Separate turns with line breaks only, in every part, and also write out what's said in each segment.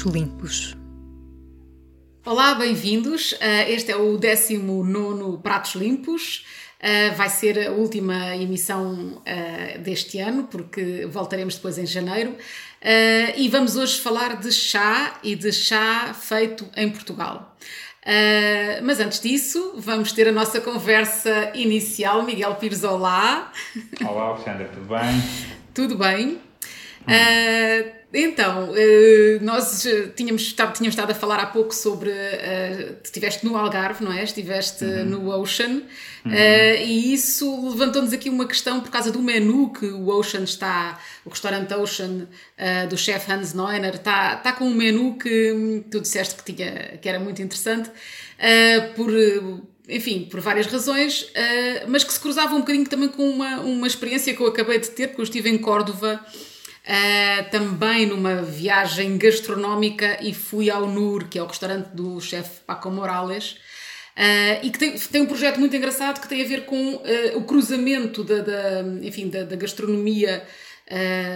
Pratos Limpos.
Olá, bem-vindos. Uh, este é o 19 Pratos Limpos. Uh, vai ser a última emissão uh, deste ano, porque voltaremos depois em janeiro. e vamos hoje falar de chá e de chá feito em Portugal. mas antes disso, vamos ter a nossa conversa inicial. Miguel Pires, olá.
Olá, Alexandra, tudo bem?
tudo bem. Uh, então, eh, nós tínhamos estado, tínhamos estado a falar há pouco sobre. Uh, estiveste no Algarve, não é? Estiveste uhum. no Ocean. Uhum. Uh, e isso levantou-nos aqui uma questão por causa do menu que o Ocean está. O restaurante Ocean do chefe Hans Neuner está, está com um menu que tu disseste que, tinha, que era muito interessante. por enfim, por várias razões, mas que se cruzava um bocadinho também com uma, uma experiência que eu acabei de ter, porque eu estive em Córdoba uh, também numa viagem gastronómica e fui ao NUR, que é o restaurante do chefe Paco Morales, uh, e que tem, tem um projeto muito engraçado que tem a ver com uh, o cruzamento da, da enfim, da, da gastronomia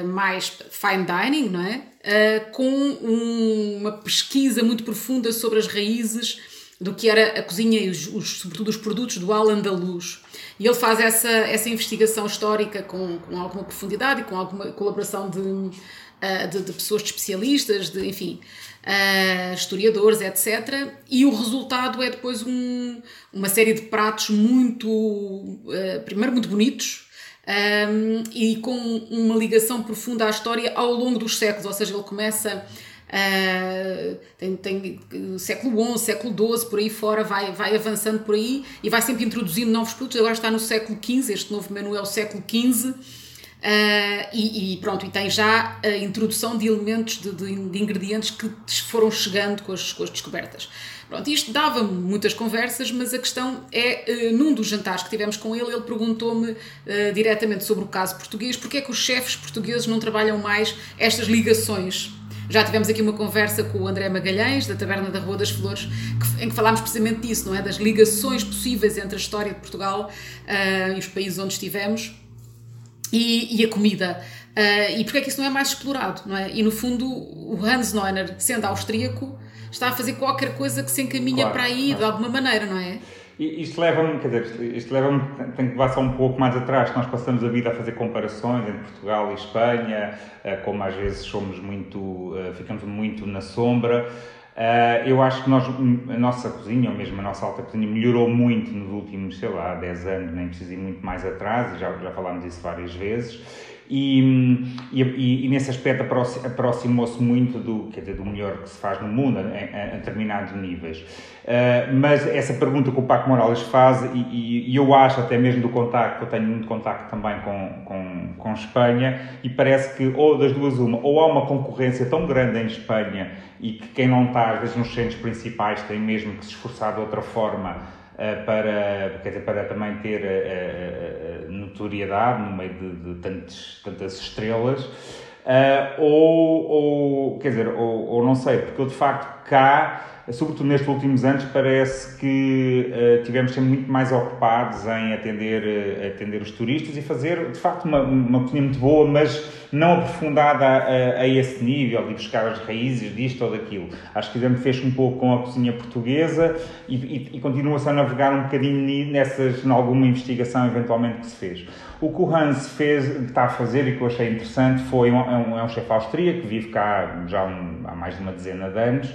mais fine dining, não é? com um, uma pesquisa muito profunda sobre as raízes do que era a cozinha e os, os, sobretudo os produtos do Al-Andalus. E ele faz essa, essa investigação histórica com, com alguma profundidade e com alguma colaboração de, eh, de, de pessoas de especialistas, de, enfim, uh, historiadores, etc. E o resultado é depois um, uma série de pratos muito, uh, primeiro, muito bonitos, um, e com uma ligação profunda à história ao longo dos séculos, ou seja, ele começa Uh, tem, tem século XI, século XII, por aí fora, vai, vai avançando por aí e vai sempre introduzindo novos produtos. Agora está no século XV, este novo menu é o século XV. Uh, e, e, pronto, e tem já a introdução de elementos, de, de, de ingredientes que foram chegando com as, com as descobertas. Pronto, isto dava muitas conversas, mas a questão é, uh, num dos jantares que tivemos com ele, ele perguntou-me uh, diretamente sobre o caso português, porque é que os chefes portugueses não trabalham mais estas ligações já tivemos aqui uma conversa com o André Magalhães, da Taberna da Rua das Flores, em que falámos precisamente disso, não é? Das ligações possíveis entre a história de Portugal uh, e os países onde estivemos e, e a comida. Uh, e porque é que isso não é mais explorado, não é? E no fundo, o Hans Neuner, sendo austríaco, está a fazer qualquer coisa que se encaminha claro, para aí claro. de alguma maneira, não é?
Isto leva-me, quer dizer, isto leva-me, tenho que só um pouco mais atrás, nós passamos a vida a fazer comparações entre Portugal e Espanha, eh, como às vezes somos muito, eh, ficamos muito na sombra. Eh, eu acho que nós, a nossa cozinha, ou mesmo a nossa alta cozinha, melhorou muito nos últimos, sei lá, 10 anos, nem preciso ir muito mais atrás, já, já falámos disso várias vezes. E, e, e, nesse aspecto aproximou-se muito do, quer dizer, do melhor que se faz no mundo, a, determinados níveis. Uh, mas essa pergunta que o Paco Morales faz, e, e, eu acho até mesmo do contacto, eu tenho muito contacto também com, com, com Espanha, e parece que, ou das duas uma, ou há uma concorrência tão grande em Espanha e que quem não está, às vezes, nos centros principais tem mesmo que se esforçar de outra forma para, quer dizer, para também ter a, a notoriedade no meio de, de tantos, tantas estrelas, uh, ou, ou, quer dizer, ou, ou não sei, porque eu de facto cá sobretudo nestes últimos anos, parece que uh, tivemos sempre muito mais ocupados em atender, uh, atender os turistas e fazer, de facto, uma, uma cozinha muito boa, mas não aprofundada a, a, esse nível, de buscar as raízes disto ou daquilo. Acho que fizemos fez um pouco com a cozinha portuguesa e, e, e continua-se a navegar um bocadinho nessas, em alguma investigação eventualmente que se fez. O que o Hans fez, está a fazer e que eu achei interessante foi um, é um, é um chefe austríaco que vive cá já um, há mais de uma dezena de anos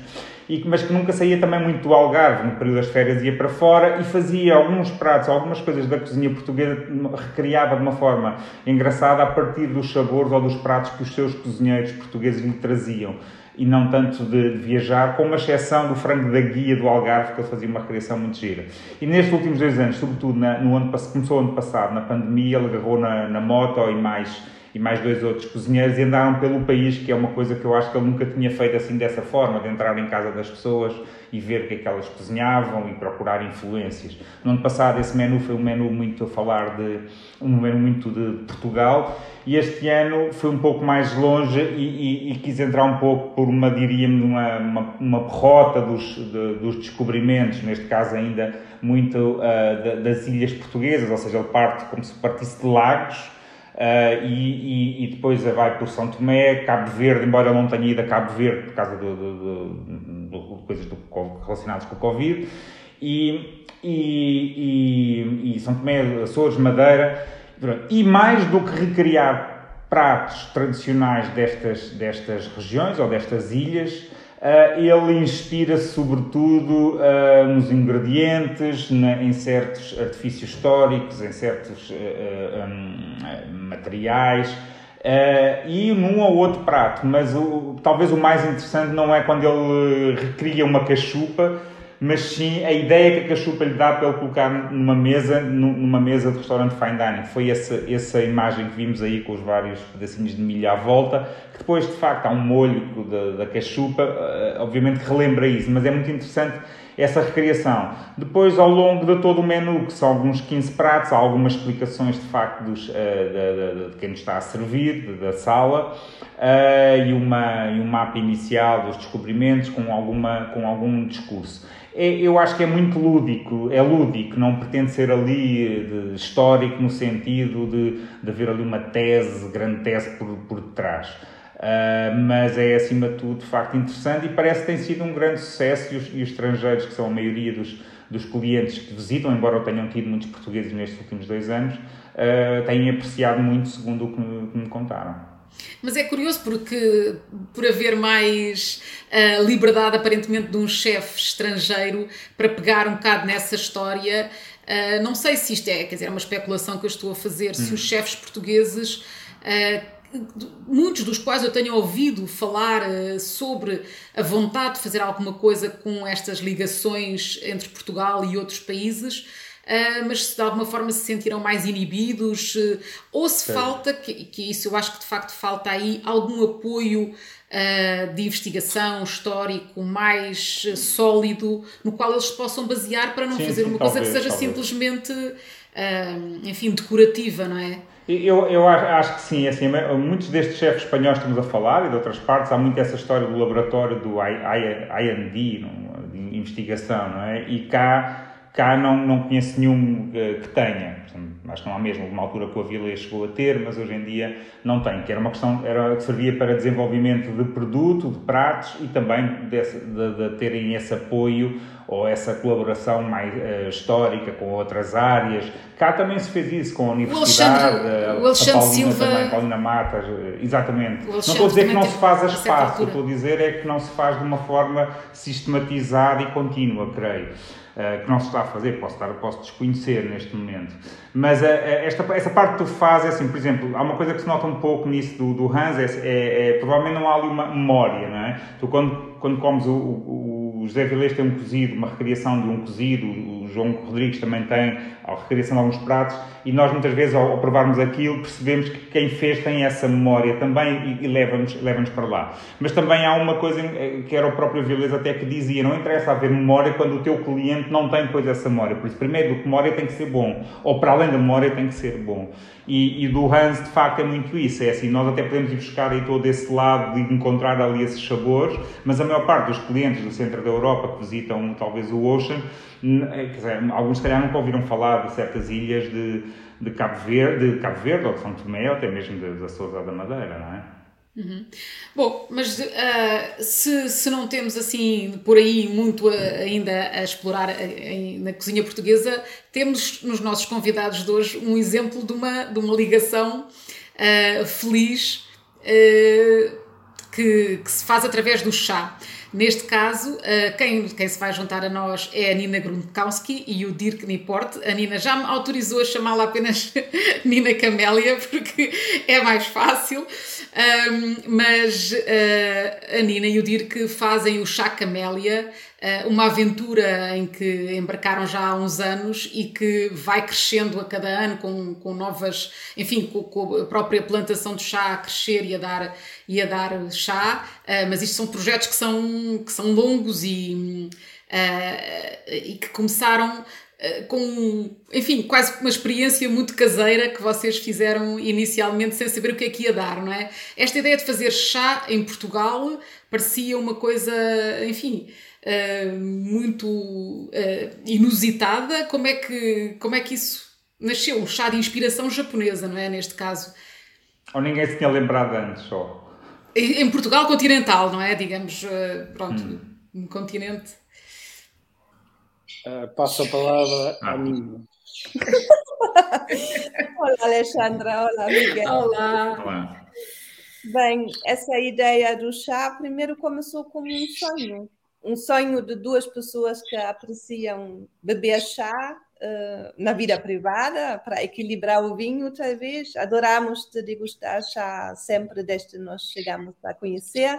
e, mas que nunca saía também muito do Algarve, no período das férias ia para fora e fazia alguns pratos, algumas coisas da cozinha portuguesa, recriava de uma forma engraçada a partir dos sabores ou dos pratos que os seus cozinheiros portugueses lhe traziam e não tanto de, de, viajar, com uma exceção do frango da guia do Algarve, que ele fazia uma recriação muito gira. E nestes últimos dois anos, sobretudo na, no ano, começou ano passado, na pandemia, ele agarrou na, na moto e mais e mais dois outros cozinheiros e andaram pelo país, que é uma coisa que eu acho que ele nunca tinha feito assim dessa forma, de entrar em casa das pessoas e ver o que é que elas cozinhavam e procurar influências. No ano passado esse menu foi um menu muito a falar de um menu muito de Portugal e este ano foi um pouco mais longe e, e, e quis entrar um pouco por uma, diríamos, uma, uma, uma rota dos, de, dos descobrimentos, neste caso ainda muito uh, das ilhas portuguesas, ou seja, ele parte como se partisse de lagos, Uh, e, e, e, depois vai por São Tomé, Cabo Verde, embora eu não tenha ido a Cabo Verde por causa de, de, coisas relacionadas com o Covid, e, e, e, São Tomé, Açores, Madeira, e mais do que recriar pratos tradicionais destas, destas regiões ou destas ilhas, ele inspira-se sobretudo uh, nos ingredientes, em certos artifícios históricos, em certos uh, um, materiais e num ou outro prato. Mas o, talvez o mais interessante não é quando ele recria uma cachupa, mas sim a ideia que a cachupa lhe dá ele colocar numa mesa, numa mesa de restaurante fine dining. Foi essa, essa imagem que vimos aí com os vários pedacinhos de milho à volta, que depois de facto há um molho da, da cachupa, eh, obviamente que relembra isso, mas é muito interessante essa recriação. Depois, ao longo de todo o menu, que são alguns 15 pratos, há algumas explicações de facto dos, uh, de, de, de, quem nos está a servir, da sala, uh, e, uma, e um mapa inicial dos descobrimentos com, alguma, com algum discurso é, eu acho que é muito lúdico, é lúdico, não pretende ser ali histórico no sentido de, de haver ali uma tese, grande tese por, por detrás. Uh, mas é acima de tudo de facto interessante e parece que tem sido um grande sucesso e os, e os estrangeiros, que são a maioria dos, dos clientes que visitam, embora tenham tido muitos portugueses nestes últimos dois anos, uh, têm apreciado muito segundo o que me, que me contaram.
Mas é curioso porque, por haver mais uh, liberdade, aparentemente, de um chefe estrangeiro para pegar um bocado nessa história, uh, não sei se isto é, quer dizer, é uma especulação que eu estou a fazer, hum. se os chefes portugueses. Uh, muitos dos quais eu tenho ouvido falar sobre a vontade de fazer alguma coisa com estas ligações entre Portugal e outros países, uh, mas se de alguma forma se sentiram mais inibidos, uh, ou se Sim. falta, que, que isso eu acho que de facto falta aí, algum apoio de investigação histórico mais sólido, no qual eles possam basear para não sim, fazer sim, uma talvez, coisa que seja talvez. simplesmente, enfim, decorativa, não é?
Eu, eu acho que sim, assim, muitos destes chefes espanhóis estamos a falar e de outras partes, há muito essa história do laboratório do IND, de investigação, não é? E cá Cá não, não conheço nenhum uh, que tenha. Acho que não há mesmo. Uma altura que o Avila chegou a ter, mas hoje em dia não tem. Que era uma questão era, que servia para desenvolvimento de produto, de pratos e também desse, de, de, terem esse apoio ou essa colaboração mais uh, histórica com outras áreas. Cá também se fez isso com a Universidade, o Alexandre, a, Paulina Silva... também, Paulina Matas, eh, exatamente. Não estou a dizer que não se faz a espaço, o que estou a dizer é que não se faz de uma forma sistematizada e contínua, creio. Eh, que não se está a fazer, posso, estar, posso desconhecer neste momento. Mas uh, esta, essa parte que tu fazes, é assim, por exemplo, há uma coisa que se nota um pouco nisso do, do Hans, é, é, é provavelmente não há ali uma memória, não é? Tu quando, quando comes o, o, o José Vilés tem um cozido, uma recriação de um cozido, João Rodrigues também tem a recriação de alguns pratos, e nós muitas vezes ao, provarmos aquilo percebemos que quem fez tem essa memória também e, e leva-nos leva para lá. Mas também há uma coisa eh, que era o próprio Vilés até que dizia, não interessa haver memória quando o teu cliente não tem depois essa memória, por isso primeiro do que memória tem que ser bom, ou para além da memória tem que ser bom. E, e, do Hans, de facto, é muito isso. É assim, nós até podemos ir buscar aí todo esse lado de encontrar ali esses sabores, mas a maior parte dos clientes do centro da Europa que visitam talvez o Ocean, eh, dizer, alguns se calhar nunca ouviram falar de certas ilhas de, de, Cabo, Verde, de Cabo Verde ou de São Tomé, ou até mesmo da Açores ou da Madeira, não é?
Uhum. Bom, mas uh, se, se não temos assim por aí muito a, ainda a explorar a, a, na cozinha portuguesa, temos nos nossos convidados de hoje um exemplo de uma, de uma ligação uh, feliz uh, que, que se faz através do chá. Neste caso, uh, quem, quem se vai juntar a nós é a Nina Grundkowski e o Dirk Niport. A Nina já me autorizou a chamá-la apenas Nina Camélia, porque é mais fácil. Um, mas uh, a Nina e o Dirk fazem o Chá Camélia, uma aventura em que embarcaram já há uns anos e que vai crescendo a cada ano com, com novas, enfim, com, com a própria plantação de chá a crescer e a dar, e a dar chá. Uh, mas isto são projetos que são, que são longos e, e que começaram eh, com, enfim, quase uma experiência muito caseira que vocês fizeram inicialmente sem saber o que é que ia dar, não é? Esta ideia de fazer chá em Portugal parecia uma coisa, enfim, uh, muito uh, inusitada. Como é, que, como é que isso nasceu um chá de inspiração japonesa, não é? Neste caso.
Ou ninguém se tinha lembrado antes, só.
Em Portugal continental, não é? Digamos, pronto, hum. um continente.
Uh, passo a palavra ah. a mim.
olá, Alexandra. Olá, Miguel.
Olá. Olá.
Bem, essa ideia do chá primeiro começou como um sonho. Um sonho de duas pessoas que apreciam beber chá uh, na vida privada, para equilibrar o vinho, talvez. Adoramos de degustar chá sempre desde que nós chegamos a conhecer.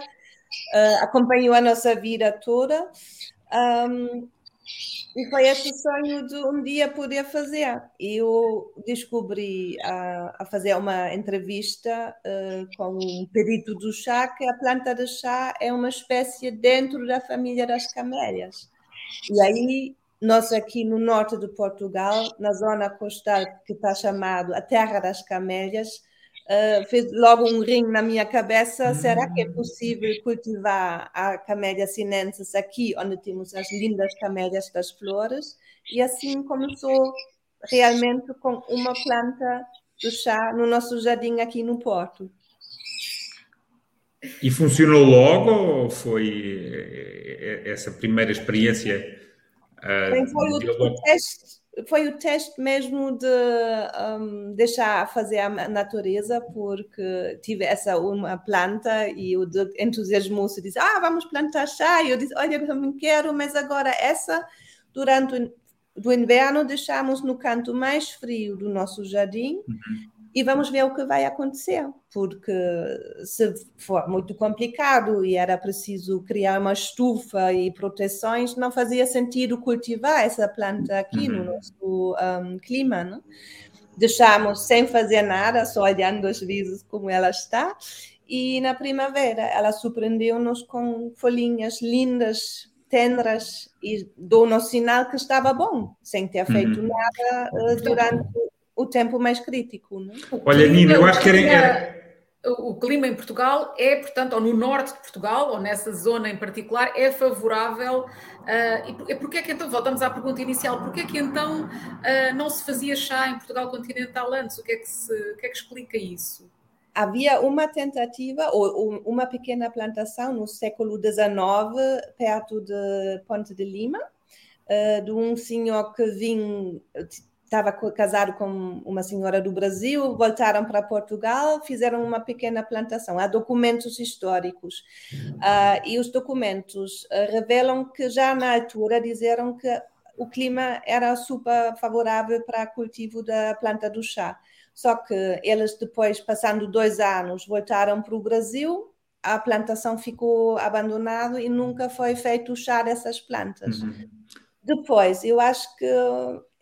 Uh, acompanhou a nossa vida toda. Um, e foi esse sonho de um dia poder fazer. Eu descobri a, a fazer uma entrevista uh, com um perito do chá, que a planta de chá é uma espécie dentro da família das camélias. E aí, nós aqui no norte de Portugal, na zona costal que está chamado a Terra das Camélias, Uh, fez logo um ring na minha cabeça. Será que é possível cultivar a camélia sinensis aqui, onde temos as lindas camélias das flores? E assim começou realmente com uma planta de chá no nosso jardim aqui no Porto.
E funcionou logo ou foi eh, essa primeira experiência?
Uh, Bem, foi o, o teste foi o teste mesmo de um, deixar fazer a natureza, porque tive essa uma planta e o entusiasmo se disse, ah, vamos plantar chá. E eu disse, olha, eu também quero, mas agora essa, durante o inverno, deixamos no canto mais frio do nosso jardim. Uhum e vamos ver o que vai acontecer, porque se for muito complicado e era preciso criar uma estufa e proteções, não fazia sentido cultivar essa planta aqui uhum. no nosso um, clima. Né? Deixamos sem fazer nada, só olhando as vezes como ela está. E na primavera ela surpreendeu-nos com folhinhas lindas, tendras, e deu-nos sinal que estava bom, sem ter feito uhum. nada uh, durante o tempo mais crítico. Não? É?
Olha, Nina, eu acho que era, era...
O clima em Portugal é, portanto, ou no norte de Portugal, ou nessa zona em particular, é favorável. Uh, e porquê é que então, voltamos à pergunta inicial, porquê é que então uh, não se fazia chá em Portugal continental antes? O que é que, se, o que, é que explica isso?
Havia uma tentativa, ou, ou uma pequena plantação no século XIX, perto de Ponte de Lima, uh, de um senhor que vinha estava casado com uma senhora do Brasil, voltaram para Portugal, fizeram uma pequena plantação. Há documentos históricos uh, e os documentos uh, revelam que já na altura disseram que o clima era super favorável para o cultivo da planta do chá. Só que eles depois, passando dois anos, voltaram para o Brasil, a plantação ficou abandonada e nunca foi feito o chá dessas plantas. Uhum. Depois, eu acho que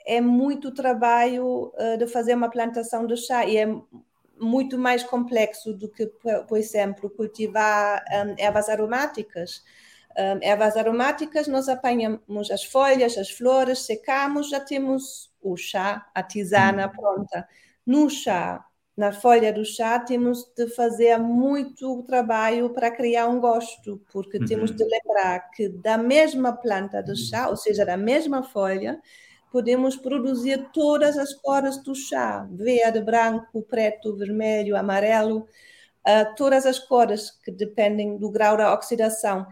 é muito trabalho uh, de fazer uma plantação de chá e é muito mais complexo do que, por exemplo, cultivar um, ervas aromáticas. Um, ervas aromáticas, nós apanhamos as folhas, as flores, secamos, já temos o chá, a tisana hum. pronta. No chá, na folha do chá, temos de fazer muito trabalho para criar um gosto, porque uhum. temos de lembrar que da mesma planta do chá, ou seja, da mesma folha, podemos produzir todas as cores do chá: verde, branco, preto, vermelho, amarelo, uh, todas as cores que dependem do grau da oxidação,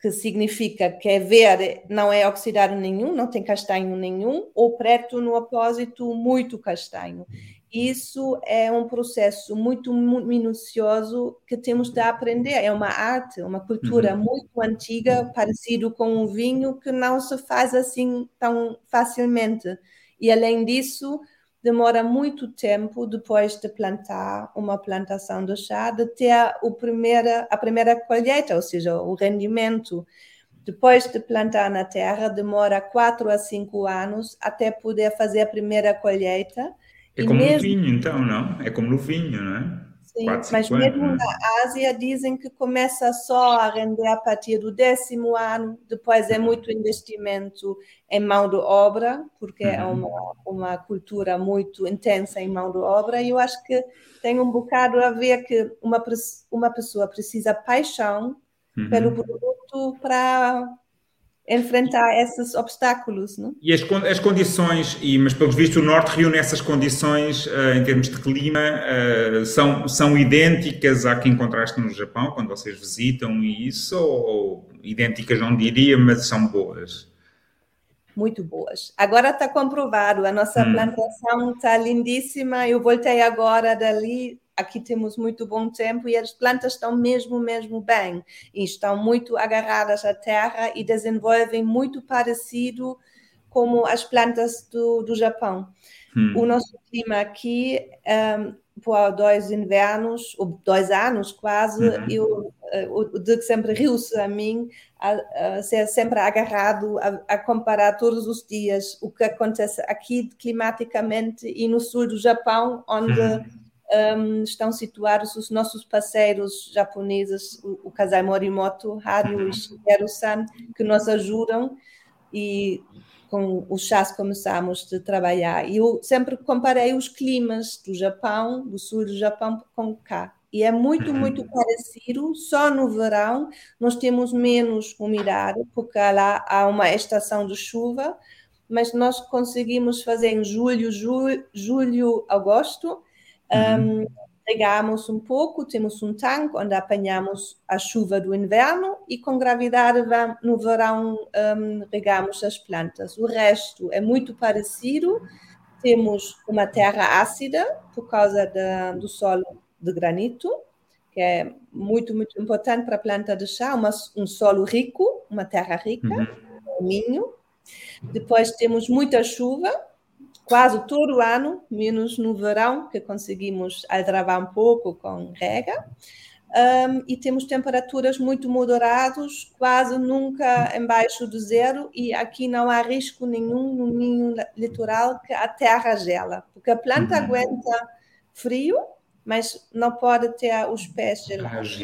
que significa que é verde, não é oxidado nenhum, não tem castanho nenhum, ou preto, no opósito, muito castanho. Isso é um processo muito minucioso que temos de aprender. É uma arte, uma cultura uhum. muito antiga, parecido com o vinho, que não se faz assim tão facilmente. E além disso, demora muito tempo depois de plantar uma plantação de chá, de ter o primeira, a primeira colheita, ou seja, o rendimento. Depois de plantar na terra, demora quatro a cinco anos até poder fazer a primeira colheita
é como mesmo... vinho, então, não? É como no vinho, não é?
Sim, Quatro, mas mesmo anos, na Ásia dizem que começa só a render a partir do décimo ano, depois é muito investimento em mão de obra, porque é uhum. é uma, uma cultura muito intensa em mão de obra, e eu acho que tem um bocado a ver que uma, uma pessoa precisa paixão uhum. pelo produto para enfrentar esses obstáculos. Não?
E as, as condições, e, mas pelo visto o Norte reúne essas condições uh, em termos de clima, uh, são, são idênticas à que encontraste no Japão quando vocês visitam e isso, ou, ou idênticas não diria, mas são boas?
Muito boas. Agora está comprovado, a nossa hum. plantação está lindíssima. Eu voltei agora dali aqui temos muito bom tempo e as plantas estão mesmo, mesmo bem e estão muito agarradas à terra e desenvolvem muito parecido como as plantas do, do Japão. Hum. O nosso clima aqui, um, por dois invernos, ou dois anos quase, uhum. eu, eh, o Dick sempre riu-se a mim, a, a, ser sempre agarrado a, a, comparar todos os dias o que acontece aqui climaticamente e no sul do Japão, onde uhum um, estão situados os nossos parceiros japoneses, o, o Kasai Morimoto, Haru e Shigeru-san, que nos ajudam e com os chás começamos a trabalhar. E eu sempre comparei os climas do Japão, do sul do Japão, com cá. E é muito, uhum. muito parecido, só no verão nós temos menos umidade, porque lá há uma estação de chuva, mas nós conseguimos fazer em julho, julho, julho agosto, um, regamos um pouco, temos um tanque onde apanhamos a chuva do inverno e com gravidade no verão um, regamos as plantas. O resto é muito parecido. Temos uma terra ácida por causa do solo de granito, que é muito, muito importante para a planta de chá, uma, um solo rico, uma terra rica, uhum. um minho. Depois temos muita chuva, quase todo o ano, menos no verão, que conseguimos aldrabar um pouco com rega. Um, e temos temperaturas muito moderadas, quase nunca embaixo de zero, e aqui não há risco nenhum no ninho litoral que a terra gela, porque a planta uhum. aguenta frio, mas não pode ter os pés gelados.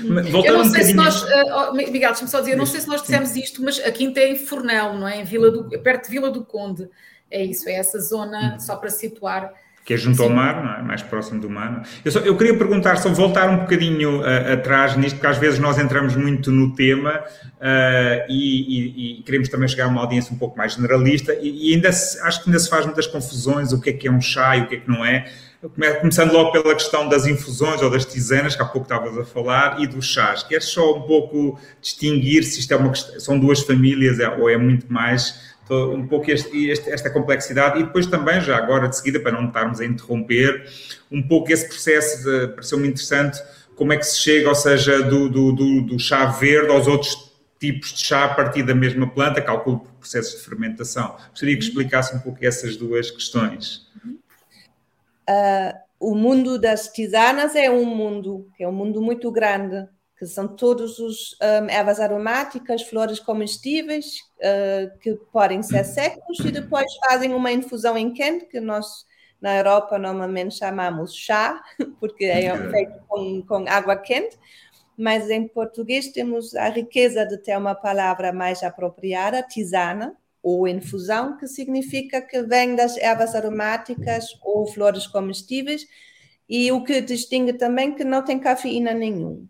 Hum. Eu não sei um se nós, uh, Miguel, deixa-me só dizer, eu não sei se nós dissemos isto, mas a quinta é em Fornel, não é? Em Vila do, perto de Vila do Conde é isso, é essa zona, só para situar.
Que é junto ao mar, não é? mais próximo do mar. Eu, só, eu queria perguntar, só voltar um bocadinho uh, atrás nisto, porque às vezes nós entramos muito no tema uh, e, e, e, queremos também chegar a uma audiência um pouco mais generalista e, e ainda se, acho que ainda se faz muitas confusões, o que é que é um chá e o que é que não é. Começando logo pela questão das infusões ou das tisanas, que há pouco estavas a falar, e dos chás. Queres só um pouco distinguir se isto é uma, são duas famílias é, ou é muito mais um pouco este, este, esta complexidade e depois também, já agora de seguida, para não estarmos a interromper, um pouco esse processo, pareceu-me interessante, como é que se chega, ou seja, do, do, do, do, chá verde aos outros tipos de chá a partir da mesma planta, calculo por processos de fermentação. Gostaria que explicasse um pouco essas duas questões.
Uh, o mundo das tisanas é um mundo, que é um mundo muito grande, que são todos os um, ervas aromáticas, flores comestíveis, uh, que podem ser secos e depois fazem uma infusão em quente, que nós na Europa normalmente chamamos chá, porque é feito com, com água quente, mas em português temos a riqueza de ter uma palavra mais apropriada, tisana, ou infusão, que significa que vem das ervas aromáticas ou flores comestíveis, e o que distingue também que não tem cafeína nenhum.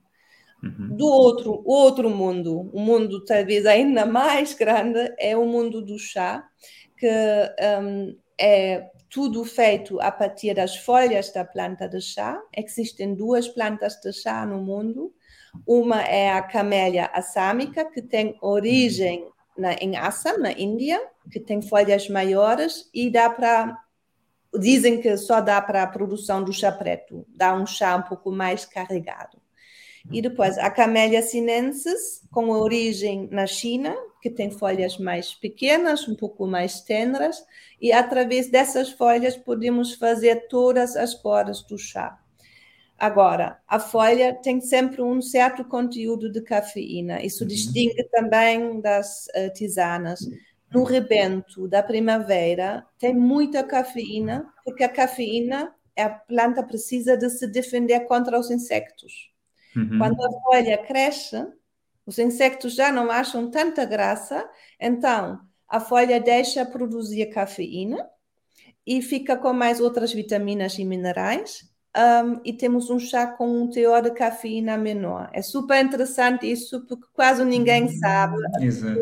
Uhum. Do outro, outro mundo, o um mundo talvez ainda mais grande, é o mundo do chá, que um, é tudo feito a partir das folhas da planta de chá. Existem duas plantas de chá no mundo. Uma é a camélia assâmica, que tem origem na, em Assam, na Índia, que tem folhas maiores e dá para. Dizem que só dá para a produção do chá preto, dá um chá um pouco mais carregado. E depois a Camellia sinensis, com origem na China, que tem folhas mais pequenas, um pouco mais tenras, e através dessas folhas podemos fazer todas as cores do chá. Agora, a folha tem sempre um certo conteúdo de cafeína, isso uhum. distingue também das uh, tisanas. No rebento da primavera tem muita cafeína, porque a cafeína, a planta precisa de se defender contra os insectos. Uhum. Quando a folha cresce, os insectos já não acham tanta graça, então a folha deixa produzir cafeína e fica com mais outras vitaminas e minerais um, e temos um chá com um teor de cafeína menor. É super interessante isso, porque quase ninguém hum, sabe. Exato.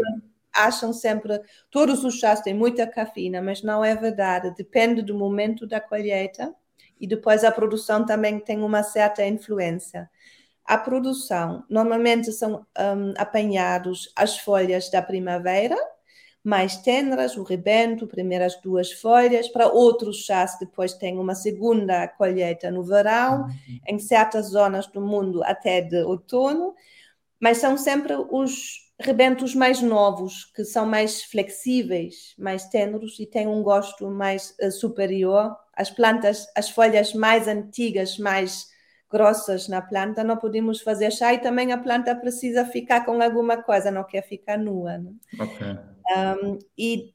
Acham sempre, todos os chás têm muita cafeína, mas não é verdade. Depende do momento da colheita e depois a produção também tem uma certa influência. A produção, normalmente são um, apanhados as folhas da primavera, mais tenras, o rebento, primeiras duas folhas. Para outros chás, depois tem uma segunda colheita no verão, uhum. em certas zonas do mundo até de outono, mas são sempre os rebentos mais novos, que são mais flexíveis, mais tenros e têm um gosto mais uh, superior. As plantas, as folhas mais antigas, mais grossas na planta, não podemos fazer chá e também a planta precisa ficar com alguma coisa, não quer ficar nua. Né? Ok. Um, e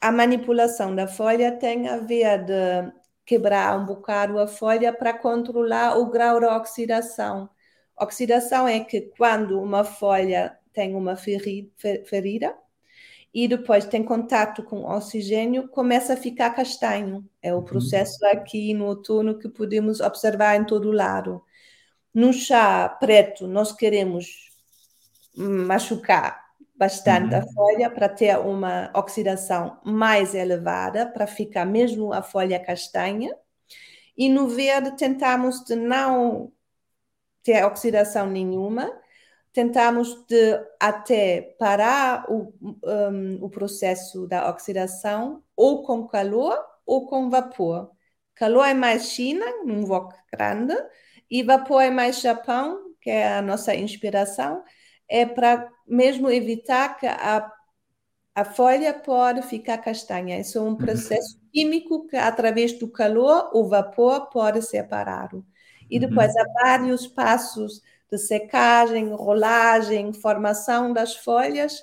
a manipulação da folha tem a ver de quebrar um bocado a folha para controlar o grau de oxidação. Oxidação é que quando uma folha tem uma ferida e depois tem contato com oxigênio, começa a ficar castanho. É o uhum. processo aqui no outono que podemos observar em todo lado. No chá preto, nós queremos machucar bastante uhum. a folha para ter uma oxidação mais elevada, para ficar mesmo a folha castanha. E no verde tentamos de não ter oxidação nenhuma, tentamos de até parar o, um, o processo da oxidação ou com calor ou com vapor. Calor é mais China, num wok grande, e vapor é mais Japão, que é a nossa inspiração, é para mesmo evitar que a, a folha pode ficar castanha. Isso é um uhum. processo uhum. químico que, através do calor, o vapor pode separá-lo. E uhum. depois uhum. há vários passos de secagem, rolagem, formação das folhas.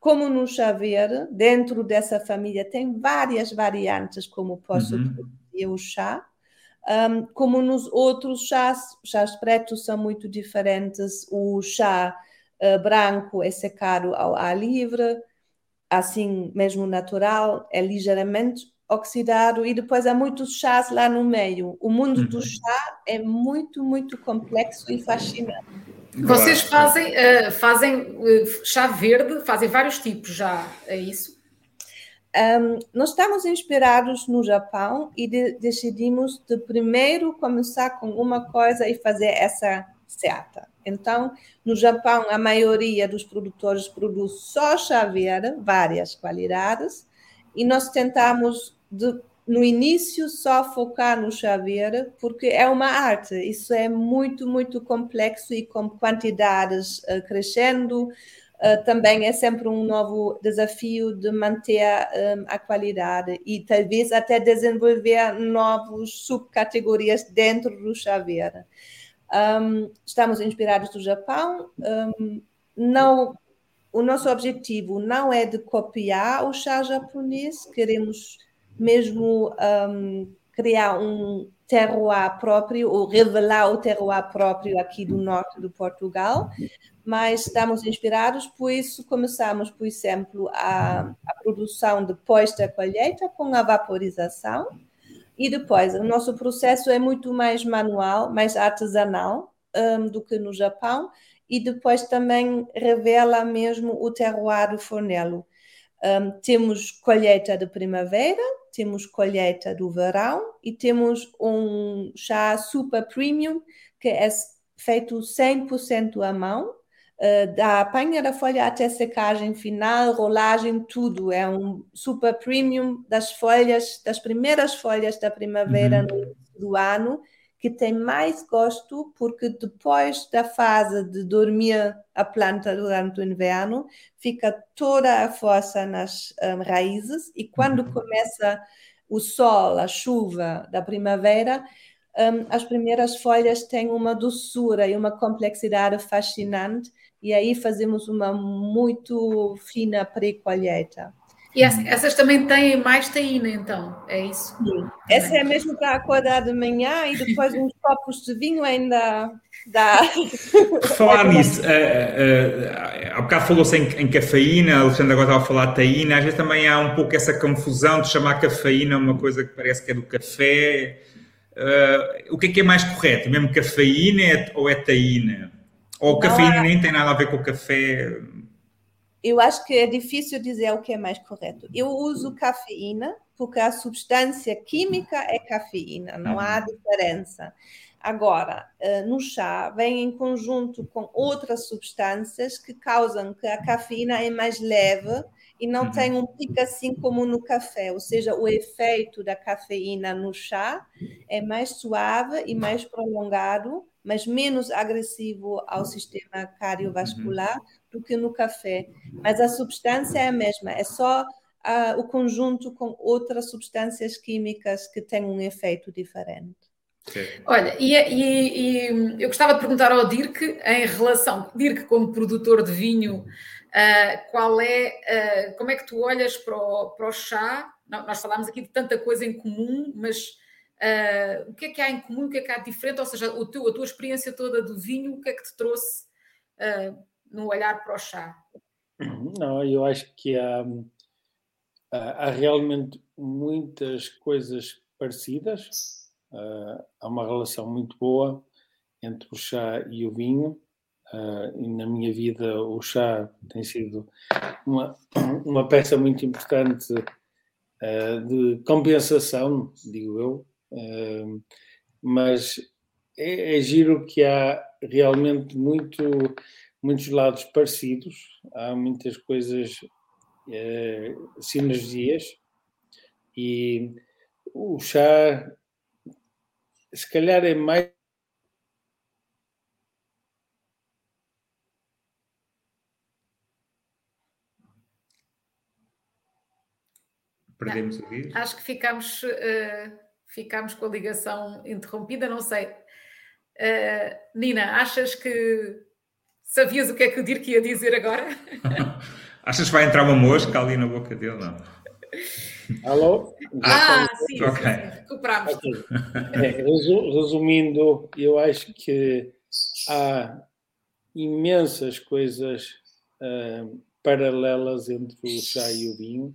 Como no chá verde, dentro dessa família tem várias variantes, como posso uhum. produzir o chá. Um, como nos outros chás, chás pretos são muito diferentes. O chá uh, branco é secado ao ar livre, assim mesmo natural, é ligeiramente oxidado e depois há muitos chás lá no meio. O mundo do uhum. chá é muito, muito complexo e fascinante.
Vocês fazem, uh, fazem uh, chá verde, fazem vários tipos já, é isso?
Um, nós estamos inspirados no Japão e de, decidimos de primeiro começar com uma coisa e fazer essa certa. Então, no Japão, a maioria dos produtores produz só chá verde, várias qualidades, e nós tentamos, de, no início, só focar no verde, porque é uma arte, isso é muito, muito complexo e com quantidades uh, crescendo. Uh, também é sempre um novo desafio de manter um, a qualidade e talvez até desenvolver novas subcategorias dentro do verde. Um, estamos inspirados do Japão. Um, não, o nosso objetivo não é de copiar o chá japonês, queremos mesmo um, criar um terroir próprio ou revelar o terroir próprio aqui do norte do Portugal, mas estamos inspirados, por isso começamos, por exemplo, a, a produção depois da colheita com a vaporização. E depois, o nosso processo é muito mais manual, mais artesanal um, do que no Japão, e depois também revela mesmo o terroir do fornelo. Um, temos colheita de primavera, temos colheita do verão e temos um chá super premium que é feito 100% à mão, uh, da apanha da folha até secagem final, rolagem, tudo. É um super premium das folhas, das primeiras folhas da primavera uhum. do ano, que tem mais gosto, porque depois da fase de dormir a planta durante o inverno, fica toda a força nas um, raízes, e quando uhum. começa o sol, a chuva da primavera, um, as primeiras folhas têm uma doçura e uma complexidade fascinante e aí fazemos uma muito fina pré-colheita.
E essas também têm mais taína, então, é isso?
Sim. Essa é mesmo para acordar de manhã e depois uns copos de vinho ainda dá.
Falar nisso, uh, uh, há bocado falou-se em, em, cafeína, a Alexandra agora estava a falar de taína, às vezes também há um pouco essa confusão de chamar cafeína uma coisa que parece que é do café. uh, o que é que é mais correto? Mesmo cafeína ou é taína? Ou Não, cafeína nem tem nada a ver com o café?
Eu acho que é difícil dizer o que é mais correto. Eu uso cafeína porque a substância química é cafeína, não há uhum. diferença. Agora, eh, no chá, vem em conjunto com outras substâncias que causam que a cafeína é mais leve e não uhum. tem um pico assim como no café, ou seja, o efeito da cafeína no chá é mais suave e mais prolongado, mas menos agressivo ao sistema cardiovascular uhum. do que no café. Mas a substância é a mesma, é só uh, o conjunto com outras substâncias químicas que têm um efeito diferente.
Olha, e, e, e, eu gostava de perguntar ao Dirk, em relação, Dirk, como produtor de vinho, uh, qual é, uh, como é que tu olhas para o, para o chá? nós falámos aqui de tanta coisa em comum, mas uh, o que é que há em comum, o que é que há de diferente? Ou seja, o teu, a tua experiência toda do vinho, o que é que te trouxe no olhar para o chá?
Não, eu acho que há, há realmente muitas coisas parecidas Uh, há uma relação muito boa entre o chá e o vinho. Uh, e na minha vida, o chá tem sido uma, uma peça muito importante uh, de compensação, digo eu. Mas é, é giro que há realmente muito, muitos lados parecidos, há muitas coisas, sinergias, e o chá se calhar é mais.
Perdemos o vídeo.
Acho que ficámos, uh, ficámos com a ligação interrompida, não sei. Uh, Nina, achas que sabias o que é que o Dirk ia dizer agora?
achas que vai entrar uma mosca ali na boca dele? Não.
Alô?
Ah, sim, okay. sim, sim. recuperamos. Okay.
É, resumindo, eu acho que há imensas coisas uh, paralelas entre o chá e o vinho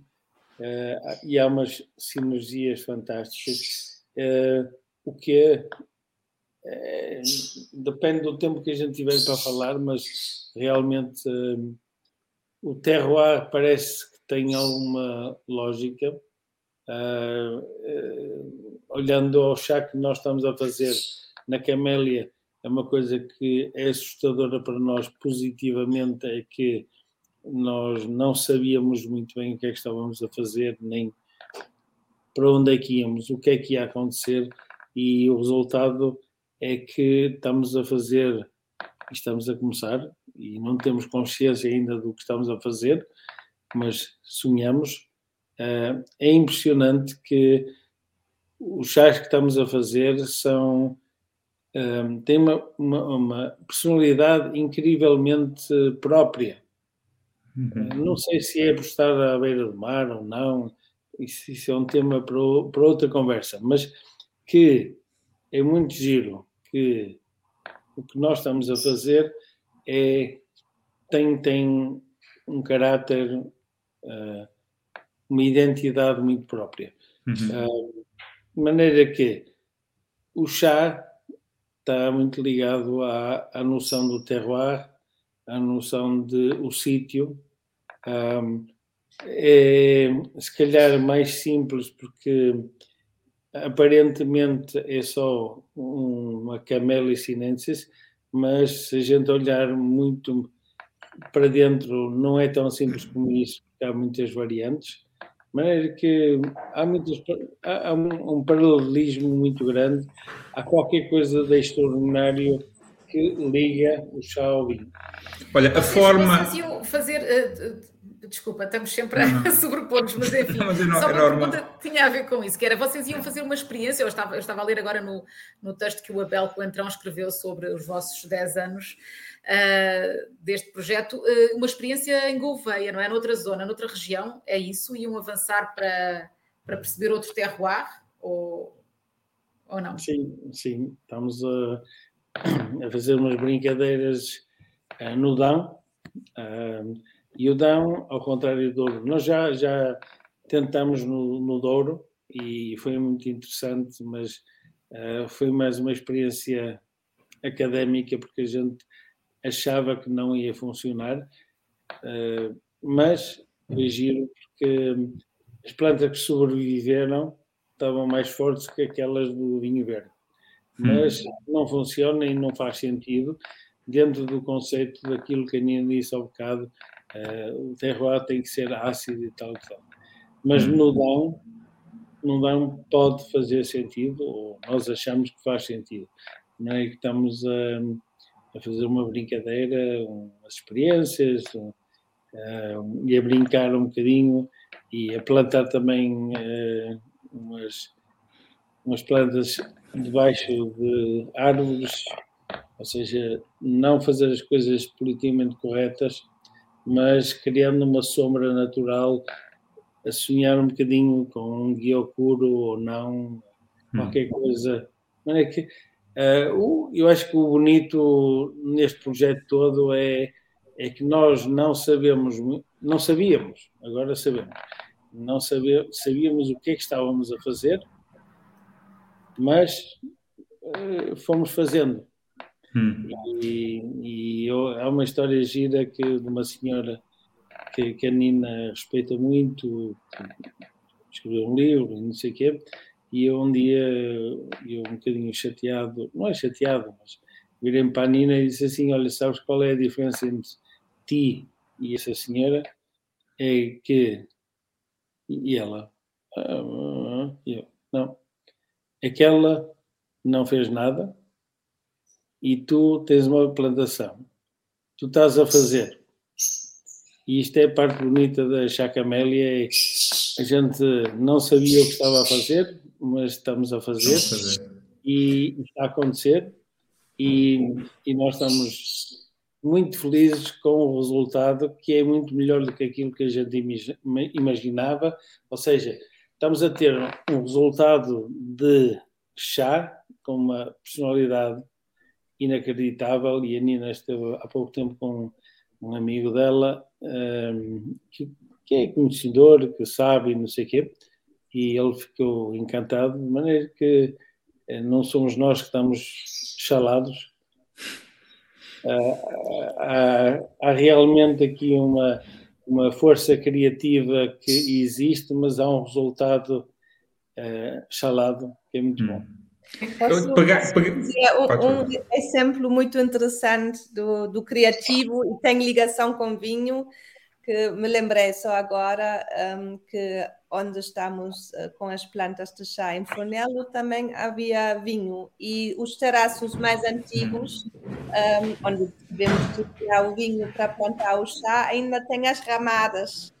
uh, e há umas sinergias fantásticas. Uh, o que é, é, depende do tempo que a gente tiver para falar, mas realmente o terroir parece que tem alguma lógica Uh, uh, olhando ao chá que nós estamos a fazer na camélia, é uma coisa que é assustadora para nós positivamente, é que nós não sabíamos muito bem o que é que estávamos a fazer, nem para onde é que íamos, o que é que ia acontecer, e o resultado é que estamos a fazer, estamos a começar, e não temos consciência ainda do que estamos a fazer, mas sonhamos Uh, é impressionante que os chás que estamos a fazer são um, têm uma, uma, uma, personalidade incrivelmente própria. Uhum. Uh, não sei se é por estar à beira do mar ou não, isso, isso é um tema para, para, outra conversa, mas que é muito giro que o que nós estamos a fazer é tem, tem um caráter uh, uma identidade muito própria. Uhum. Uh, de maneira que o chá está muito ligado à, à noção do terroir, à noção de o sítio. Um, é se calhar mais simples porque aparentemente é só uma Camellia sinensis, mas se a gente olhar muito para dentro não é tão simples como isso, porque há muitas variantes maneira que há, muitos, há, há um, um, paralelismo muito grande, há qualquer coisa de extraordinário que liga o chá ao vinho.
Olha, a forma.
Vocês fazer. Uh, desculpa, estamos sempre a sobrepor-nos, mas enfim, mas não, só uma pergunta tinha a ver com isso, que era, vocês iam fazer uma experiência, eu estava, eu estava a ler agora no, no texto que o Abel Coentrão escreveu sobre os vossos 10 anos, uh, deste projeto, uh, uma experiência em Gouveia, não é? Noutra zona, noutra região, é isso? Iam avançar para, para perceber outro terroir ou, ou não?
Sim, sim, estamos a, a fazer umas brincadeiras uh, no Dão, e o Dão, ao contrário do Douro, nós já, já tentamos no, no Douro e foi muito interessante, mas Uh, foi mais uma experiência académica, porque a gente achava que não ia funcionar, uh, mas foi giro porque as plantas que sobreviveram estavam mais fortes que aquelas do vinho verde. Mas hum. não funciona e não faz sentido dentro do conceito daquilo que a Nina disse ao bocado, uh, o terroir tem que ser ácido e tal e tal. Mas hum. no Dão, no Dão pode fazer sentido, ou nós achamos que faz sentido. Não é que estamos a, a fazer uma brincadeira, umas experiências, um, uh, e a brincar um bocadinho e a plantar também uh, umas, umas plantas debaixo de árvores, ou seja, não fazer as coisas politicamente corretas, mas criando uma sombra natural, a sonhar um bocadinho com um guiocuro ou não, qualquer hum. coisa. Não é que, uh, eu acho que o bonito neste projeto todo é é que nós não sabemos, não sabíamos, agora sabemos, não sabíamos, sabíamos o que é que estávamos a fazer, mas uh, fomos fazendo. Hum. E, e eu, há uma história gira que, de uma senhora que, que a Nina respeita muito, escreveu um livro, não sei o quê, e eu um dia, eu um bocadinho chateado, não é chateado, mas virei para a Nina e disse assim: Olha, sabes qual é a diferença entre ti e essa senhora é que. E ela. Ah, eu, não. Aquela não fez nada e tu tens uma plantação. Tu estás a fazer. E isto é a parte bonita da Chacamélia. É a gente não sabia o que estava a fazer, mas estamos a fazer. E está a acontecer. E, e nós estamos muito felizes com o resultado, que é muito melhor do que aquilo que a gente imaginava. Ou seja, estamos a ter um resultado de chá com uma personalidade inacreditável. E a Nina esteve há pouco tempo com um amigo dela um, que, que, é conhecedor, que sabe, não sei o quê, e ele ficou encantado, de maneira que eh, não somos nós que estamos chalados, há, há realmente aqui uma, uma força criativa que existe, mas há um resultado uh, chalado que é muito hum. bom.
Pagar, um, exemplo muito interessante do, do criativo e tem ligação com vinho que me lembrei só agora um, que onde estamos uh, com as plantas de chá em Funelo também havia vinho. E os terraços mais antigos um, onde devemos tirar o vinho para plantar o chá ainda têm as ramadas,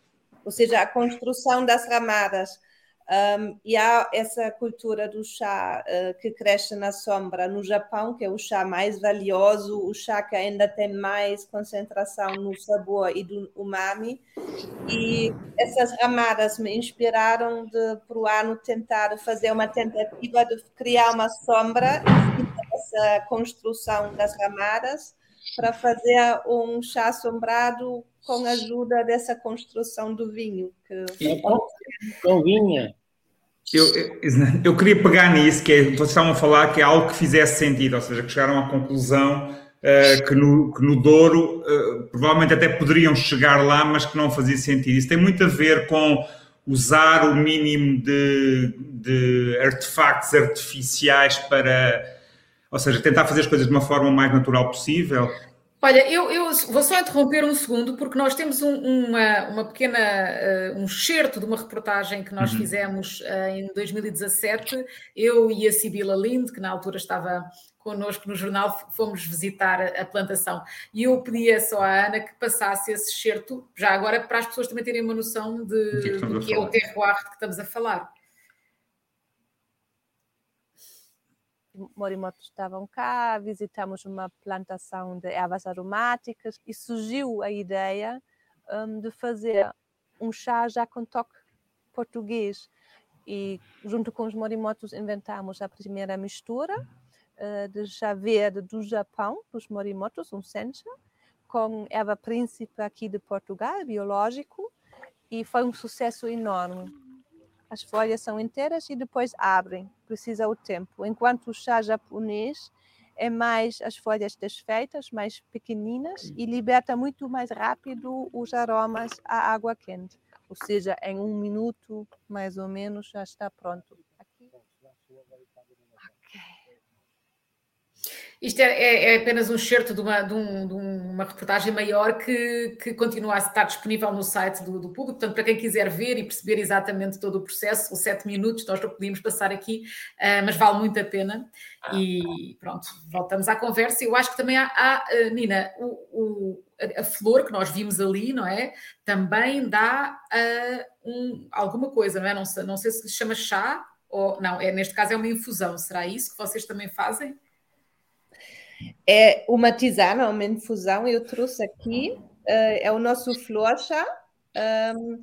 ou seja, a construção das ramadas. Um, e há essa cultura do chá uh, que cresce na sombra no Japão, que é o chá mais valioso, o chá que ainda tem mais concentração no sabor e do umami. E essas ramadas me inspiraram para o ano, tentar fazer uma tentativa de criar uma sombra, essa construção das ramadas, para fazer um chá assombrado com a ajuda dessa construção do vinho. Que...
Com vinha.
Eu, eu, queria pegar nisso, que é, vocês estavam a falar que é algo que fizesse sentido, ou seja, que chegaram à conclusão uh, que, no, que no Douro uh, provavelmente até poderiam chegar lá, mas que não fazia sentido. Isso tem muito a ver com usar o mínimo de, de artefactos artificiais para, ou seja, tentar fazer as coisas de uma forma mais natural possível.
Olha, eu, eu, vou só interromper um segundo, porque nós temos um, uma, uma, pequena, uh, um excerto de uma reportagem que nós uhum. fizemos uh, em 2017, eu e a Sibila Lind, que na altura estava connosco no jornal, fomos visitar a, a plantação. E eu pedia só à Ana que passasse esse excerto, já agora para as pessoas também terem uma noção de, de que, do que é o terroir que estamos a falar.
Morimoto estavam cá, visitamos uma plantação de ervas aromáticas e surgiu a ideia um, de fazer um chá já com toque português. E junto com os morimotos inventamos a primeira mistura uh, de chá verde do Japão, dos morimotos, um sencha, com erva príncipe aqui de Portugal, biológico, e foi um sucesso enorme. As folhas são inteiras e depois abrem, precisa o tempo. Enquanto o chá japonês é mais as folhas desfeitas, mais pequeninas e liberta muito mais rápido os aromas à água quente. Ou seja, em um minuto mais ou menos já está pronto.
Isto é, é, é, apenas um excerto de uma, de, um, de uma reportagem maior que, que, continua a estar disponível no site do, do, público. Portanto, para quem quiser ver e perceber exatamente todo o processo, os sete minutos, nós não podíamos passar aqui, uh, mas vale muito a pena. E pronto, voltamos à conversa. Eu acho que também há, há uh, Nina, o, o, a, flor que nós vimos ali, não é? Também dá uh, um, alguma coisa, não é? Não sei, não sei se chama chá ou não, é, neste caso é uma infusão. Será isso que vocês também fazem?
É uma tisana, uma infusão, eu trouxe aqui, uh, é o nosso flor chá. Um,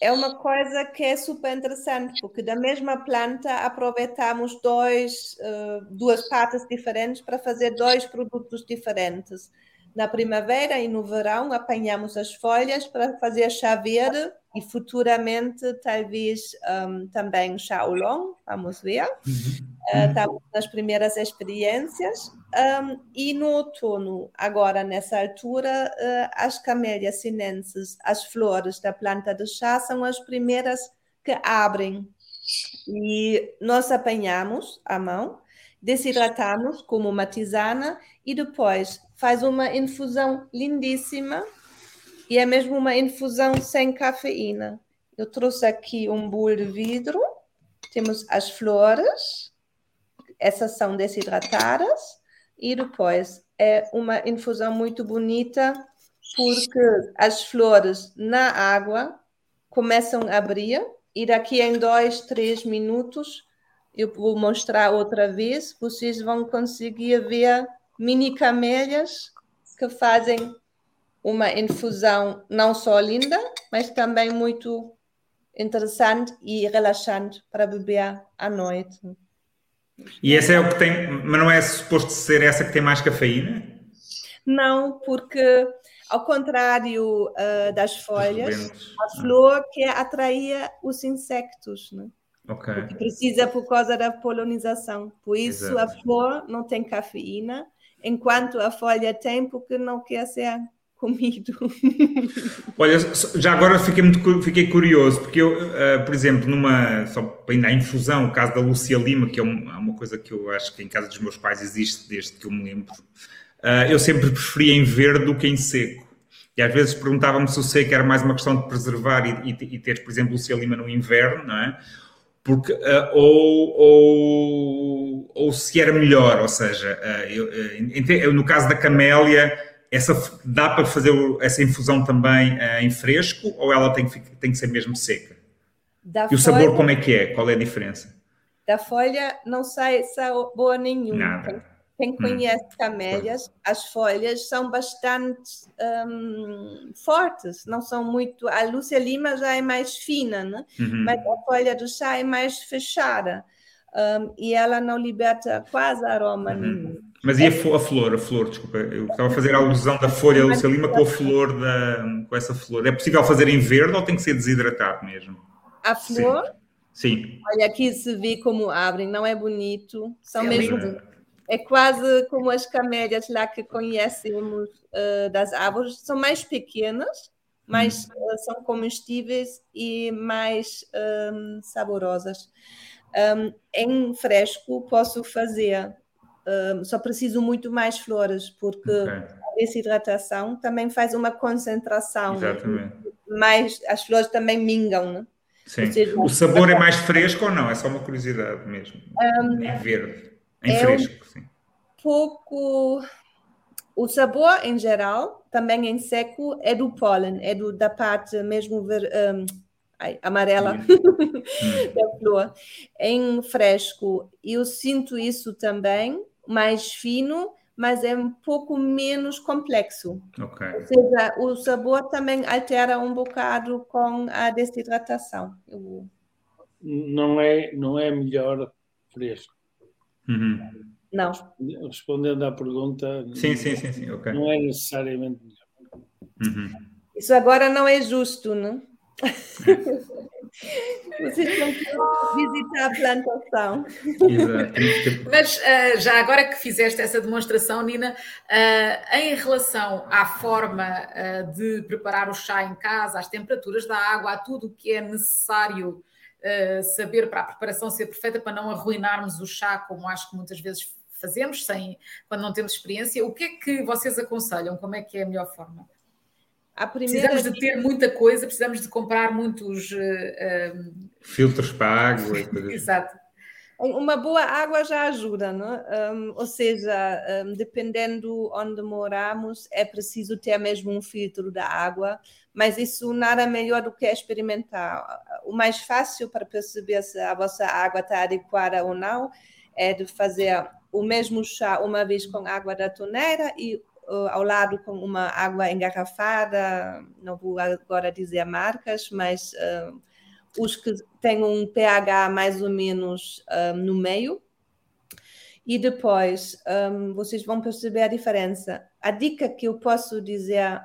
é uma coisa que é super interessante, porque da mesma planta aproveitamos dois, uh, duas partes diferentes para fazer dois produtos diferentes. Na primavera e no verão apanhamos as folhas para fazer chá verde e futuramente talvez um, também chá oolong, vamos ver. Uhum. Uh, estamos nas primeiras experiências. Um, e no outono, agora nessa altura, uh, as camélias sinenses, as flores da planta de chá, são as primeiras que abrem. E nós apanhamos à mão, desidratamos como uma tisana e depois faz uma infusão lindíssima e é mesmo uma infusão sem cafeína. Eu trouxe aqui um bule de vidro, temos as flores, essas são desidratadas, e depois é uma infusão muito bonita, porque as flores na água começam a abrir, e daqui em dois, três minutos, eu vou mostrar outra vez, vocês vão conseguir ver mini camélias que fazem uma infusão não só linda, mas também muito interessante e relaxante para beber à noite.
E essa é o que tem, mas não é suposto ser essa que tem mais cafeína?
Não, porque ao contrário uh, das folhas, a flor quer atrair os insectos, né?
Okay.
Porque precisa por causa da polinização. Por isso Exato. a flor não tem cafeína, enquanto a folha tem porque não quer ser comido.
Olha, já agora fiquei, muito, fiquei curioso, porque eu, uh, por exemplo, numa, só ainda a infusão, o caso da Lúcia Lima, que é uma, uma, coisa que eu acho que em casa dos meus pais existe desde que eu me lembro, uh, eu sempre preferi em verde do que em seco. E às vezes perguntava-me se o seco era mais uma questão de preservar e, e, e ter, por exemplo, Lúcia Lima no inverno, não é? porque, uh, ou, ou, ou, se era melhor, ou seja, uh, eu, uh, no caso da camélia, essa, dá para fazer essa infusão também em fresco ou ela tem que, tem que ser mesmo seca? Da e o folha, sabor como é que é? Qual é a diferença?
Da folha não sai sabor nenhum.
Nada.
Quem hum. conhece hum. camélias, as folhas são bastante um, fortes, não são muito. A Lúcia Lima já é mais fina, né? Uhum. mas a folha do chá é mais fechada um, e ela não liberta quase aroma uhum. nenhum.
Mas e a, a, flor, a flor, desculpa, eu estava a fazer a alusão da folha Lúcia Lima com a flor da, com essa flor. É possível fazer em verde ou tem que ser desidratado mesmo?
A flor?
Sim. Sim.
Olha, aqui se vê como abrem, não é bonito. São é mesmo lindo é quase como as camélias lá que conhecemos uh, das árvores, são mais pequenas, mas uh, são comestíveis e mais um, saborosas. Um, em fresco posso fazer, um, só preciso muito mais flores, porque okay. a desidratação também faz uma concentração.
Exatamente.
Mais, as flores também mingam, né?
Sim. Seja, o sabor é mais fresco ou não? É só uma curiosidade mesmo. Um, é verde. Em é fresco, um sim.
pouco. O sabor em geral, também em seco, é do pólen, é do, da parte mesmo ver, um, ai, amarela hum. da flor. Em fresco, eu sinto isso também, mais fino, mas é um pouco menos complexo.
Okay.
Ou seja, o sabor também altera um bocado com a desidratação. Eu...
Não é, não é melhor fresco.
Uhum.
Não.
Respondendo à pergunta,
sim, sim, sim, sim. Okay.
não é necessariamente melhor.
Uhum.
Isso agora não é justo, não? Vocês vão visitar a plantação.
Exato. Mas uh, já agora que fizeste essa demonstração, Nina, uh, em relação à forma uh, de preparar o chá em casa, às temperaturas da água, a tudo o que é necessário saber para a preparação ser perfeita, para não arruinarmos o chá, como acho que muitas vezes fazemos, sem, quando não temos experiência, o que é que vocês aconselham? Como é que é a melhor forma? A primeira precisamos de ter muita coisa, precisamos de comprar muitos uh,
uh... filtros para água.
Exato.
Uma boa água já ajuda, não? Um, ou seja, um, dependendo onde moramos, é preciso ter mesmo um filtro da água, mas isso nada melhor do que experimentar. O mais fácil para perceber se a vossa água está adequada ou não é de fazer o mesmo chá uma vez com água da torneira e uh, ao lado com uma água engarrafada, não vou agora dizer marcas, mas uh, os que têm um pH mais ou menos um, no meio. E depois um, vocês vão perceber a diferença. A dica que eu posso dizer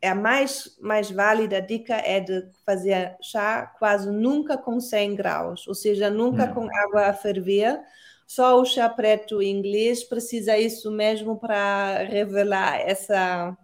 é a mais, mais válida dica é de fazer chá quase nunca com 100 graus, ou seja, nunca hum. com água a ferver, só o chá preto inglês precisa isso mesmo para revelar essa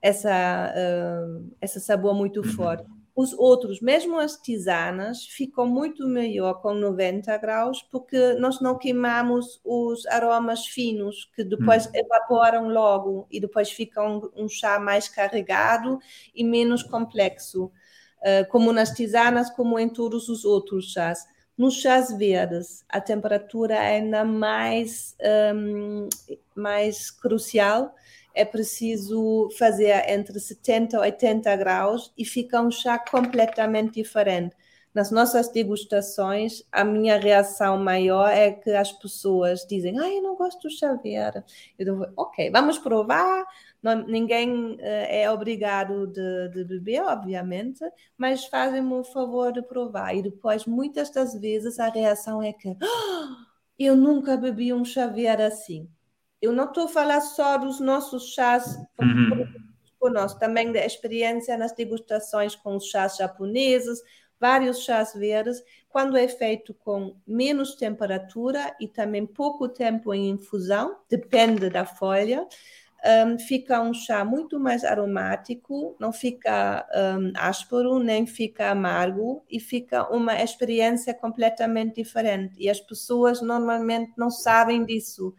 essa uh, essa sabor muito uhum. forte. Os outros, mesmo as tisanas, ficam muito melhor com 90 graus porque nós não queimamos os aromas finos que depois uhum. evaporam logo e depois fica um, um, chá mais carregado e menos complexo, uh, como nas tisanas, como em todos os outros chás. Nos chás verdes, a temperatura é ainda mais, um, mais crucial. É preciso fazer entre 70 e 80 graus e fica um chá completamente diferente. Nas nossas degustações, a minha reação maior é que as pessoas dizem: Ah, eu não gosto do chá verde. Eu digo: Ok, vamos provar não, ninguém uh, é obrigado de, de, beber, obviamente, mas fazem-me o favor de provar. E depois, muitas das vezes, a reação é que oh, eu nunca bebi um chá verde assim. Eu não estou a falar só dos nossos chás uhum. também da experiência nas degustações com os chás japoneses, vários chás verdes, quando é feito com menos temperatura e também pouco tempo em infusão, depende da folha, um, fica um chá muito mais aromático, não fica um, áspero, nem fica amargo e fica uma experiência completamente diferente. E as pessoas normalmente não sabem disso.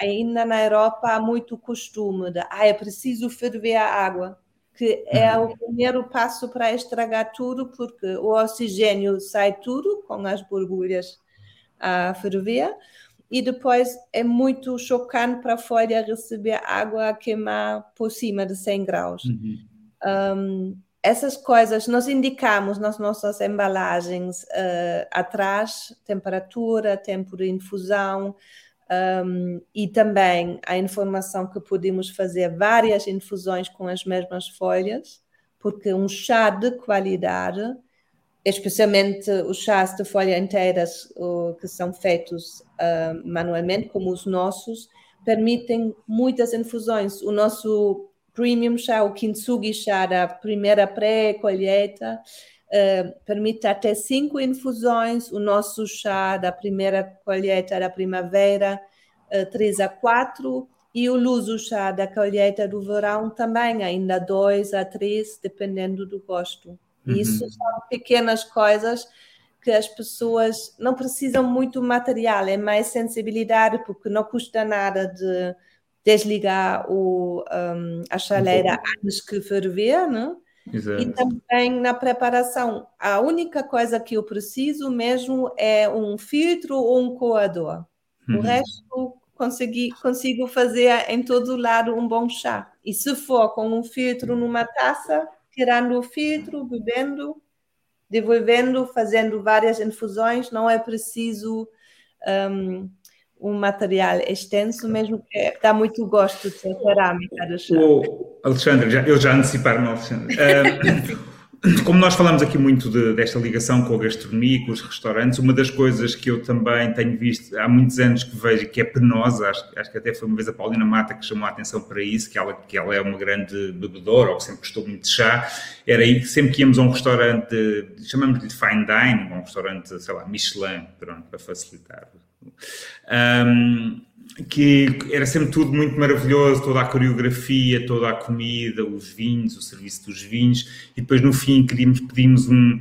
Ainda na Europa há muito costume de, ah, é preciso ferver a água, que é uhum. o primeiro passo para estragar tudo, porque o oxigênio sai tudo com as borbulhas a ferver e depois é muito chocante para a folha receber água a queimar por cima de 100 graus. Uhum. Um, essas coisas nós indicamos nas nossas embalagens uh, atrás, temperatura, tempo de infusão um, e também a informação que podemos fazer várias infusões com as mesmas folhas, porque um chá de qualidade especialmente os chás de folha inteiras que são feitos uh, manualmente, como os nossos, permitem muitas infusões. O nosso premium chá, o kintsugi chá da primeira pré-colheita, uh, permite até cinco infusões. O nosso chá da primeira colheita da primavera, três a quatro. E o luso chá da colheita do verão também, ainda dois a três, dependendo do gosto. Uhum. Isso são pequenas coisas que as pessoas não precisam muito material, é mais sensibilidade, porque não custa nada de desligar o, um, a chaleira antes que ferver, né? Exato. E também na preparação, a única coisa que eu preciso mesmo é um filtro ou um coador. Uhum. O resto consegui, consigo fazer em todo lado um bom chá. E se for com um filtro numa taça, tirando o filtro, bebendo, devolvendo, fazendo várias infusões, não é preciso um, um material extenso, mesmo que dá muito gosto de cerâmica do chá.
O Alexandre, já, eu já anteciparam Alexandre. Uh,
como nós falamos aqui muito de, desta ligação com a gastronomia e com os restaurantes, uma das coisas que eu também tenho visto há muitos anos que vejo que é penosa, acho, acho que até foi uma vez a Paulina Mata que chamou a atenção para isso, que ela, que ela é uma grande bebedora, ou que sempre gostou muito de chá, era aí que sempre que íamos a um restaurante, chamamos-lhe de fine dining, um restaurante, sei lá, Michelin, pronto, para facilitar. Um, que era sempre tudo muito maravilhoso, toda a coreografia, toda a comida, os vinhos, o serviço dos vinhos, e depois no fim queríamos, pedimos um,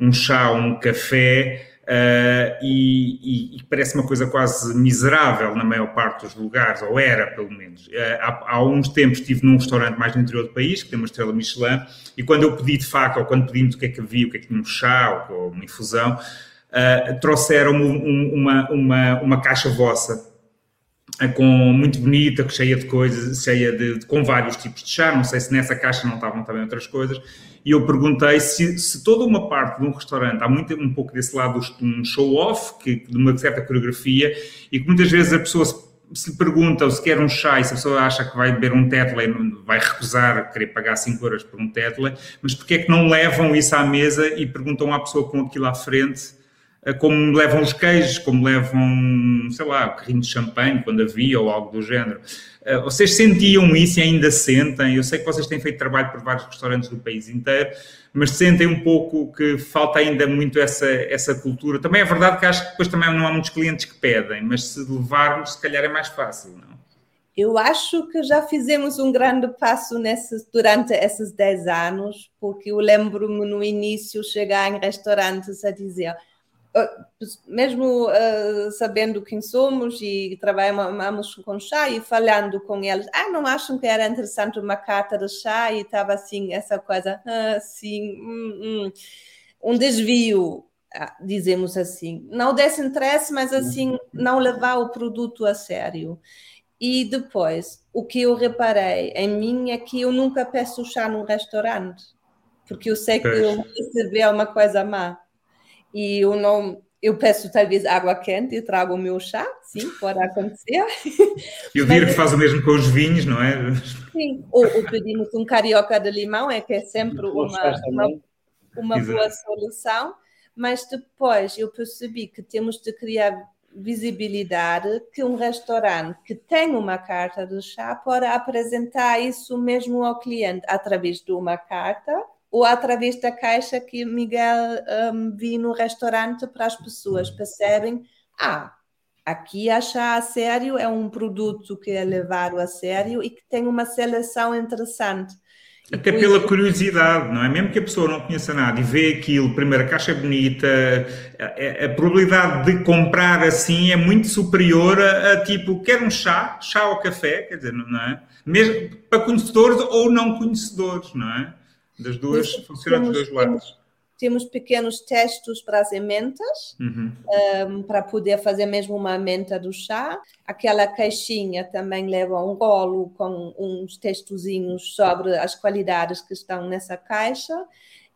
um chá ou um café, uh, e, e, e, parece uma coisa quase miserável na maior parte dos lugares, ou era pelo menos. Uh, há, há uns tempos estive num restaurante mais no interior do país, que tem uma estrela Michelin, e quando eu pedi de facto, ou quando pedimos o que é que havia, o que é que tinha um chá ou uma infusão, uh, trouxeram-me uma, uma, uma caixa vossa com muito bonita, cheia de coisas, cheia de, com vários tipos de chá. Não sei se nessa caixa não estavam também outras coisas. E eu perguntei se, se toda uma parte de um restaurante há muito um pouco desse lado um show-off, de uma certa coreografia, e que muitas vezes a pessoa se, se pergunta se quer um chá e se a pessoa acha que vai beber um tetle, vai recusar querer pagar 5 euros por um tetle, mas porque é que não levam isso à mesa e perguntam à pessoa com aquilo à frente como levam os queijos, como levam, sei lá, o carrinho de champanhe, quando havia, ou algo do género. Eh, vocês sentiam isso e ainda sentem? Eu sei que vocês têm feito trabalho por vários restaurantes do país inteiro, mas sentem um pouco que falta ainda muito essa, essa cultura. Também é verdade que acho que depois também não há muitos clientes que pedem, mas se levarmos, se calhar é mais fácil, não?
Eu acho que já fizemos um grande passo nesse, durante esses 10 anos, porque eu lembro-me no início chegar em restaurantes a dizer mesmo uh, sabendo quem somos e trabalhamos com chá e falando com eles, ah, não acham que era interessante uma carta de chá e estava assim, essa coisa, assim, hum, hum. um desvio, ah, dizemos assim, não desinteresse, mas assim, não levar o produto a sério. E depois, o que eu reparei em mim é que eu nunca peço chá num restaurante, porque eu sei que eu vou receber uma coisa má e eu não eu peço talvez água quente e trago o meu chá, sim, pode acontecer.
E o Vir faz o mesmo com os vinhos, não é?
Sim, ou, ou pedimos um carioca de limão, é que é sempre uma, uma, uma boa solução, mas depois eu percebi que temos de criar visibilidade que um restaurante que tem uma carta de chá pode apresentar isso mesmo ao cliente através de uma carta ou através da caixa que Miguel um, vi no restaurante para as pessoas percebem, ah, aqui achar a sério é um produto que é levado a sério e que tem uma seleção interessante.
Até pela curiosidade, não é? Mesmo que a pessoa não conheça nada e vê aquilo, primeiro, a caixa é bonita, a, a, probabilidade de comprar assim é muito superior a, a, tipo, quer um chá, chá ou café, quer dizer, não é? Mesmo para conhecedores ou não conhecedores, não é? Das duas, funciona dos dois lados.
Temos pequenos testes para as mentas, uhum. um, para poder fazer mesmo uma menta do chá. Aquela caixinha também leva um rolo com uns textozinhos sobre as qualidades que estão nessa caixa.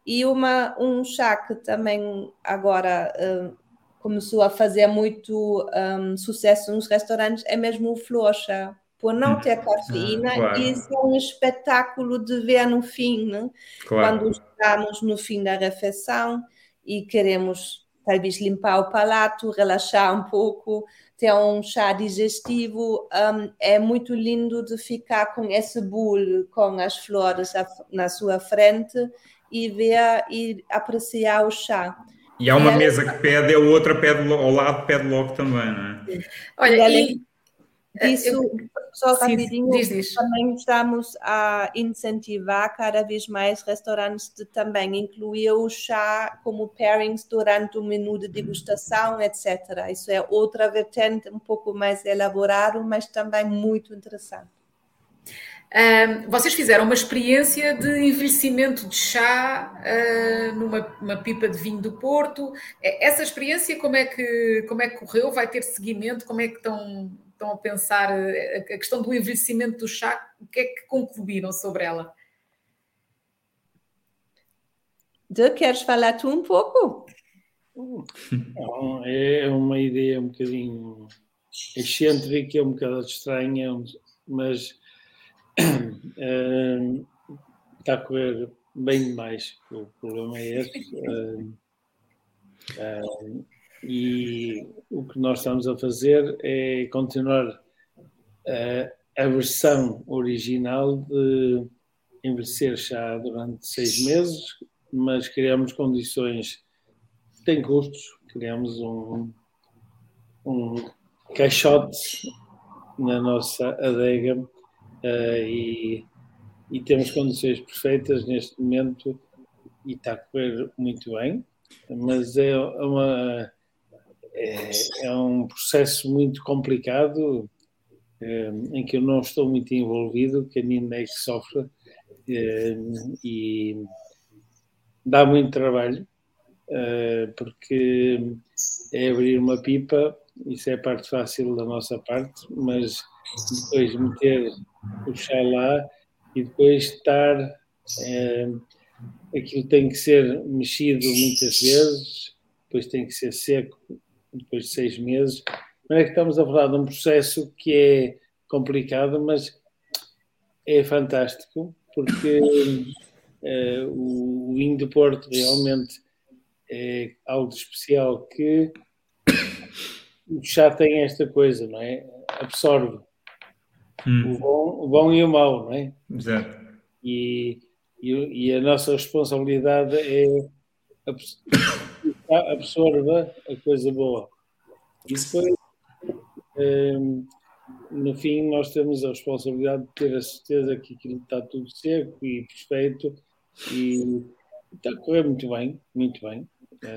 E uma, um chá que também agora um, começou a fazer muito um, sucesso nos restaurantes é mesmo o flor chá por não ter hum. cafeína, ah, claro. isso é um espetáculo de ver no fim, né? claro. quando estamos no fim da refeição e queremos talvez limpar o palato, relaxar um pouco, ter um chá digestivo, um, é muito lindo de ficar com esse bule, com as flores na sua frente e ver e apreciar o chá.
E há uma é, mesa que pede, a outra pede ao lado, pede logo também, não é?
Olha, e, isso, eu, só rapidinho, diz, diz. também estamos a incentivar cada vez mais restaurantes de também incluir o chá como pairings durante o menu de degustação, etc. Isso é outra vertente um pouco mais elaborado, mas também muito interessante.
Um, vocês fizeram uma experiência de envelhecimento de chá uh, numa pipa de vinho do Porto. Essa experiência, como é, que, como é que correu? Vai ter seguimento? Como é que estão, estão a pensar eh, a questão do envelhecimento do chá, o que é que concluíram sobre ela?
De, queres falar tu um pouco?
Não, é uma ideia um bocadinho excêntrica, é um bocado estranha, mas uh, está a correr bem demais. O problema é esse. Uh, uh, e o que nós estamos a fazer é continuar uh, a versão original de envelhecer chá durante seis meses, mas criamos condições, tem custos, criamos um, um caixote na nossa adega uh, e, e temos condições perfeitas neste momento e está a correr muito bem, mas é uma é, é um processo muito complicado é, em que eu não estou muito envolvido, que a é que sofre é, e dá muito trabalho é, porque é abrir uma pipa, isso é a parte fácil da nossa parte, mas depois meter o chá lá e depois estar aquilo tem que ser mexido muitas vezes, depois tem que ser seco depois de seis meses. Não é que estamos a falar de um processo que é complicado, mas é fantástico, porque uh, o vinho do Porto realmente é algo especial que o chá tem esta coisa, não é? Absorve hum. o, bom, o bom e o mau, não é?
Exato.
E, e, e a nossa responsabilidade é absorva a coisa boa. E depois, um, no fim, nós temos a responsabilidade de ter a certeza que aquilo está tudo seco e perfeito e está a correr muito bem, muito bem.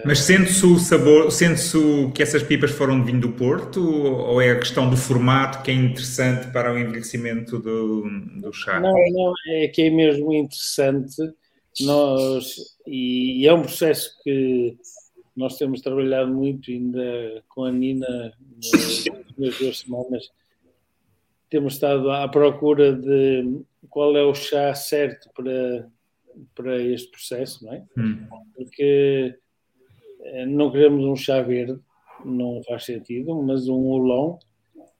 Mas sente-se o sabor, sente-se que essas pipas foram de vinho do Porto ou é a questão do formato que é interessante para o envelhecimento do, do chá?
Não, não, é que é mesmo interessante nós, e é um processo que nós temos trabalhado muito ainda com a Nina nas duas semanas. Temos estado à procura de qual é o chá certo para, para este processo, não é? Hum. Porque eh, não queremos um chá verde, não faz sentido, mas um oolong,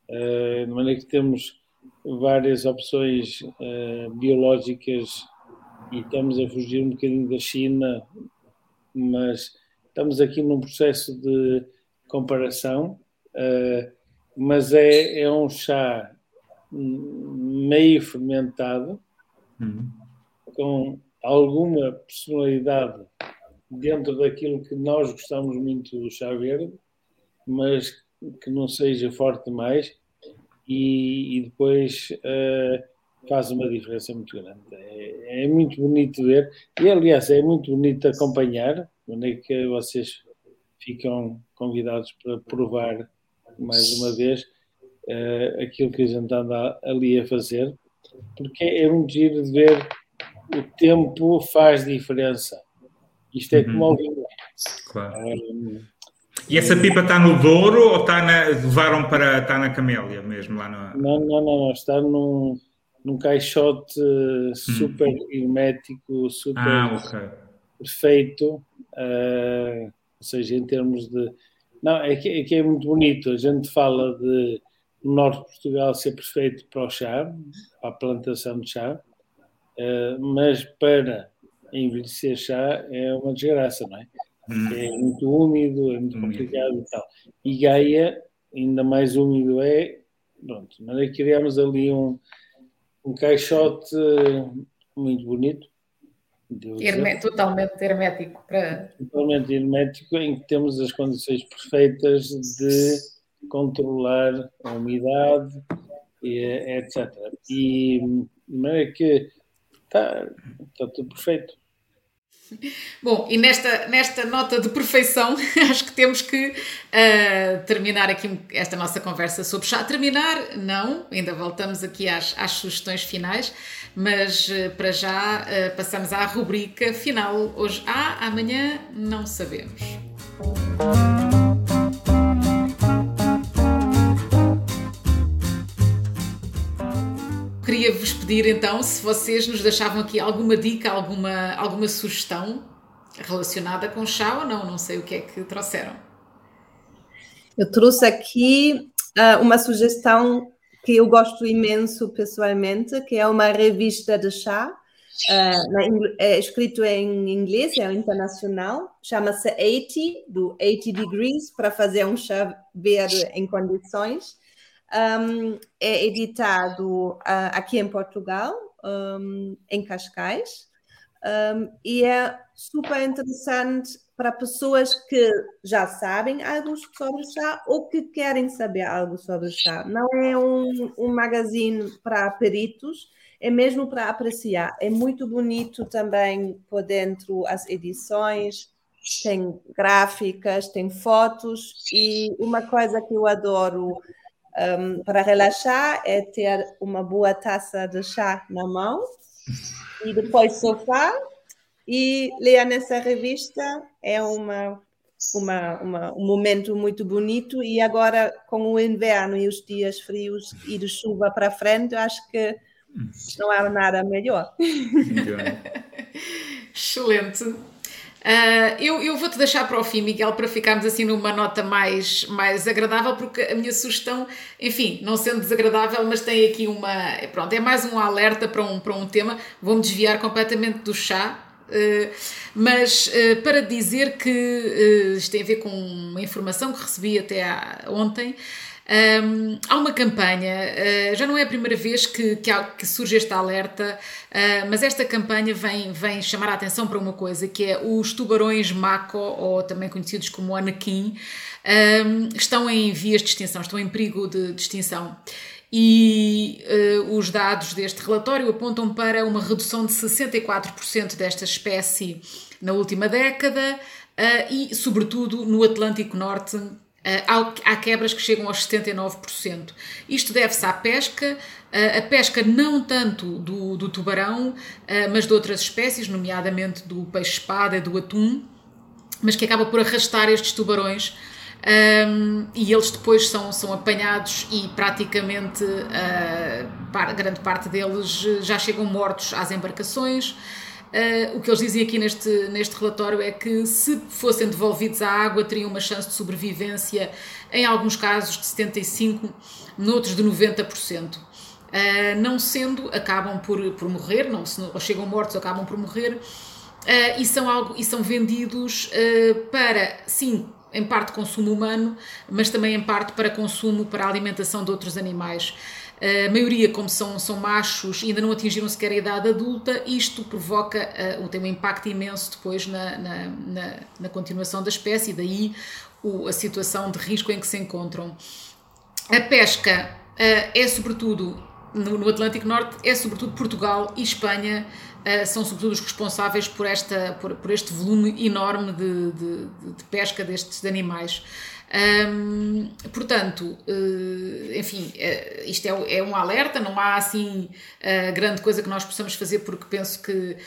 uh, de maneira que temos várias opções uh, biológicas e estamos a fugir um bocadinho da China, mas estamos aqui num processo de comparação, uh, mas é, é um chá meio fermentado, uhum. com alguma personalidade dentro daquilo que nós gostamos muito do chá verde, mas que não seja forte demais, e, e depois uh, faz uma diferença muito grande. É, é, muito bonito ver, e aliás é muito bonito acompanhar, onde é que vocês ficam convidados para provar mais uma vez uh, aquilo que a gente anda ali a fazer, porque é muito giro de ver o tempo faz diferença. Isto é uhum. como vinho.
Claro. Um, e essa pipa está no Douro ou está na, levaram para está na Camélia mesmo lá no...
Não, não, não, não está num, num caixote hum. super hum. hermético, super ah, okay. perfeito, uh, ou seja, em termos de. Não, é que, é que, é muito bonito. A gente fala de o norte de Portugal ser perfeito para o chá, para a plantação de chá, uh, mas para envelhecer chá é uma desgraça, não é? Hum. É muito úmido, é muito complicado e tal. E Gaia, ainda mais úmido é. Pronto, mas aí criamos ali um, um caixote muito bonito,
Herme, totalmente hermético. Para...
Totalmente hermético, em que temos as condições perfeitas de controlar a umidade, e, etc. E de maneira que está, está tudo perfeito.
Bom, e nesta, nesta nota de perfeição, acho que temos que uh, terminar aqui esta nossa conversa sobre chá. Terminar, não, ainda voltamos aqui às, às sugestões finais, mas uh, para já uh, passamos à rubrica final. Hoje há, amanhã não sabemos. queria vos pedir então se vocês nos deixavam aqui alguma dica, alguma, alguma sugestão relacionada com chá ou não, não sei o que é que trouxeram.
Eu trouxe aqui uh, uma sugestão que eu gosto imenso pessoalmente, que é uma revista de chá Uh, é escrito em inglês, é internacional, chama-se 80, do 80 Degrees, para fazer um chá verde em condições. Um, é editado uh, aqui em Portugal, um, em Cascais, um, e é super interessante para pessoas que já sabem algo sobre chá ou que querem saber algo sobre chá. Não é um, um magazine para peritos, é mesmo para apreciar. É muito bonito também por dentro as edições, tem gráficas, tem fotos e uma coisa que eu adoro um, para relaxar é ter uma boa taça de chá na mão e depois sofá e ler nessa revista é uma, uma, uma, um momento muito bonito e agora com o inverno e os dias frios e de chuva para frente, eu acho que não há nada melhor.
Excelente. Uh, eu, eu vou-te deixar para o fim, Miguel, para ficarmos assim numa nota mais, mais agradável, porque a minha sugestão, enfim, não sendo desagradável, mas tem aqui uma. Pronto, é mais um alerta para um, para um tema. Vou-me desviar completamente do chá, Uh, mas uh, para dizer que uh, isto tem a ver com uma informação que recebi até ontem, um, há uma campanha, uh, já não é a primeira vez que, que, há, que surge este alerta, uh, mas esta campanha vem, vem chamar a atenção para uma coisa que é os tubarões Mako, ou também conhecidos como Anakin, um, estão em vias de extinção, estão em perigo de, de extinção. E uh, os dados deste relatório apontam para uma redução de 64% desta espécie na última década e, sobretudo, no Atlântico Norte eh, há quebras que chegam aos 79%. Isto deve-se à pesca, a pesca não tanto do, do tubarão, mas de outras espécies, nomeadamente do peixe-espada do atum, mas que acaba por arrastar estes tubarões um, e eles depois são, são apanhados e praticamente uh, grande parte deles já chegam mortos às embarcações. Uh, o que eles dizem aqui neste, neste relatório é que se fossem devolvidos à água teriam uma chance de sobrevivência, em alguns casos de 75%, noutros de 90%. Uh, eh, não sendo, acabam por, por morrer, não, se não, chegam mortos, acabam por morrer, uh, e, são algo, e são vendidos para, sim, em parte consumo humano, mas também em parte para consumo para a alimentação de outros animais. A maioria, como são, são machos, ainda não atingiram sequer a idade adulta, isto provoca, uh, tem um impacto imenso depois na, na, na, na continuação da espécie, e daí o, a situação de risco em que se encontram. A pesca uh, é sobretudo no, no, Atlântico Norte, é sobretudo Portugal e Espanha uh, são sobretudo os responsáveis por, esta, por, por este volume enorme de, de, de pesca destes animais. Um, portanto, uh, enfim, uh, isto é, é, um alerta, não há assim uh, grande coisa que nós possamos fazer, porque penso que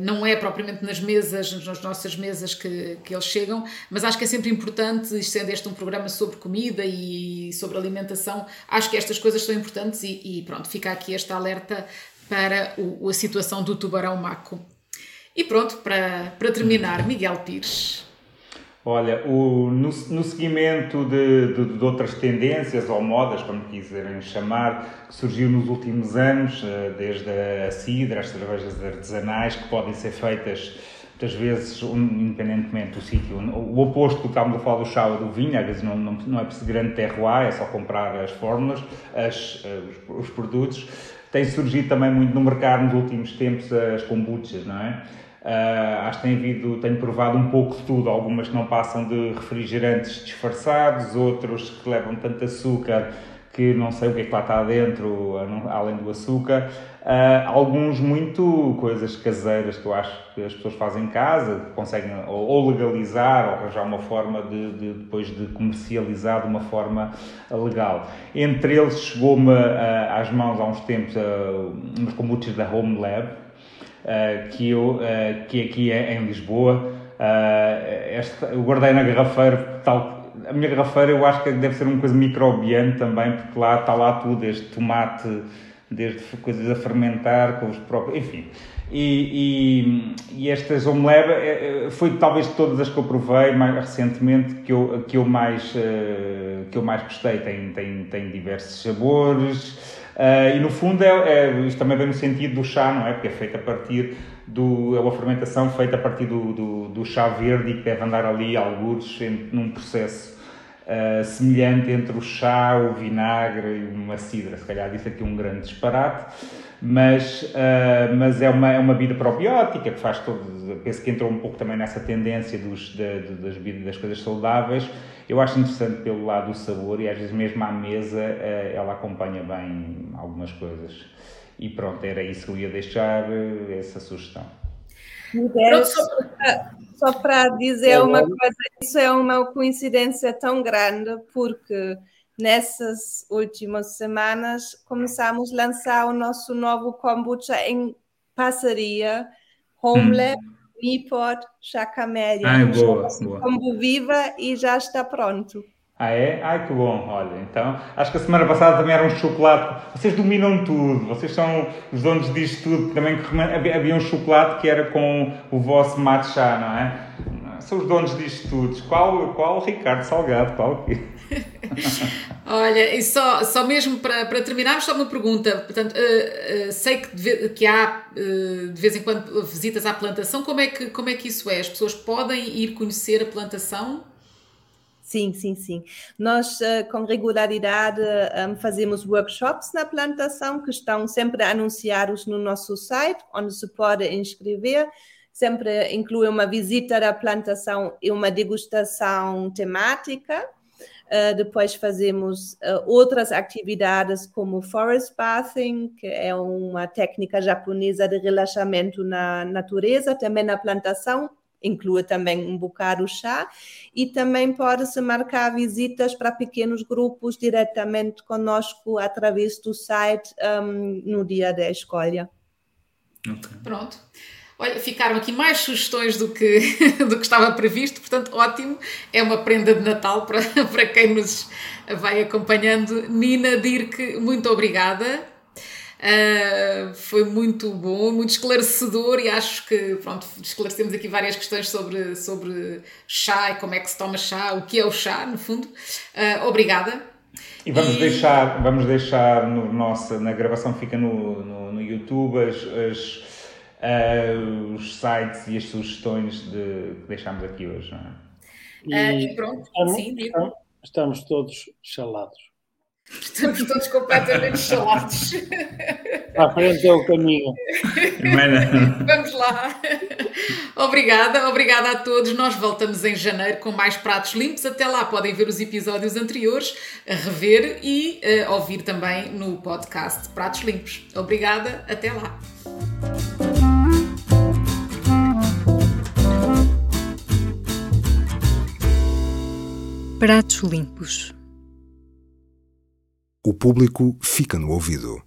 não é propriamente nas mesas, nas nossas mesas que, que eles chegam, mas acho que é sempre importante, sendo este um programa sobre comida e sobre alimentação, acho que estas coisas são importantes e, e pronto, fica aqui este alerta para o, a situação do tubarão maco. E pronto, para, para terminar, Miguel Pires.
Olha, o, no, no seguimento de, de, de, outras tendências ou modas, como quiserem chamar, que surgiu nos últimos anos, eh, desde a cidra, as cervejas artesanais, que podem ser feitas muitas vezes, independentemente do sítio, o oposto do que estávamos a falar do chá ou do vinho, às vezes não, não, não é preciso grande terroir, é só comprar as fórmulas, as, eh, os, os produtos. Tem surgido também muito no mercado nos últimos tempos as kombuchas, não é? Uh, acho que havido, tenho provado um pouco de tudo, algumas que não passam de refrigerantes disfarçados, outros que levam tanto açúcar que não sei o que é que lá está dentro, além do açúcar. Uh, alguns muito coisas caseiras que eu acho que as pessoas fazem em casa, conseguem ou legalizar ou arranjar uma forma de, de depois de comercializar de uma forma legal. Entre eles chegou-me uh, às mãos há uns tempos uh, umas kombuchas da Home Lab, que, eu, uh, que aqui é em Lisboa. Uh, esta, eu guardei na garrafeira, tal, a minha garrafeira eu acho que deve ser uma coisa microbiana também, porque lá está lá tudo, desde tomate, desde coisas a fermentar, com os próprios, enfim. E, e, e estas omelete foi talvez de todas as que eu provei mais recentemente que eu, que eu, mais, que eu mais gostei. Tem, tem, tem diversos sabores, Uh, e no fundo, é, é, isto também vem no sentido do chá, não é? Porque é feito a partir do. É uma fermentação feita a partir do, do, do chá verde e que deve andar ali, alguns, num processo uh, semelhante entre o chá, o vinagre e uma cidra. Se calhar disse aqui um grande disparate mas, uh, mas é, uma, é uma bebida probiótica que faz todo. Penso que entrou um pouco também nessa tendência dos, de, de, das, das coisas saudáveis. Eu acho interessante pelo lado do sabor e às vezes mesmo à mesa uh, ela acompanha bem algumas coisas. E pronto, era isso que eu ia deixar, uh, essa sugestão.
Só para dizer uma coisa, isso é uma coincidência tão grande, porque nessas últimas semanas começamos a lançar o nosso novo kombucha em parceria Homelab, hum. Nipot, Chacamélia.
Ah, boa, boa.
Combo Viva e já está pronto.
Ah, é? Ai, que bom. Olha, então, acho que a semana passada também era um chocolate. Vocês dominam tudo, vocês são os donos disto tudo. Também havia um chocolate que era com o vosso matcha, não é? São os donos disto tudo. Qual, qual Ricardo Salgado? Qual o quê?
Olha, e só, só mesmo para, para terminarmos, só uma pergunta. Portanto, uh, uh, sei que, de, que há uh, de vez em quando visitas à plantação. Como é, que, como é que isso é? As pessoas podem ir conhecer a plantação?
Sim, sim, sim. Nós, com regularidade, fazemos workshops na plantação que estão sempre anunciados no nosso site, onde se pode inscrever sempre inclui uma visita à plantação e uma degustação temática. Uh, depois fazemos uh, outras atividades como forest bathing, que é uma técnica japonesa de relaxamento na natureza, também na plantação, inclui também um bocado chá, e também pode-se marcar visitas para pequenos grupos diretamente conosco através do site um, no dia da escolha.
Okay. Pronto. Olha, ficaram aqui mais sugestões do que, do que estava previsto, portanto, ótimo. É uma prenda de Natal para, para quem nos vai acompanhando. Nina Dirk, muito obrigada. Uh, foi muito bom, muito esclarecedor e acho que pronto, esclarecemos aqui várias questões sobre, sobre chá e como é que se toma chá, o que é o chá, no fundo. Uh, obrigada.
E vamos e... deixar, vamos deixar no nosso, na gravação fica no, no, no YouTube as, as uh, os sites e as sugestões de, que deixámos aqui hoje. Não é?
E, uh, e pronto, estamos, sim, digo.
Estamos todos chalados.
Estamos todos completamente chalados.
À frente é o caminho.
Vamos lá. Obrigada, obrigada a todos. Nós voltamos em janeiro com mais pratos limpos. Até lá podem ver os episódios anteriores, rever e uh, ouvir também no podcast Pratos Limpos. Obrigada, até lá.
Pratos limpos. O público fica no ouvido.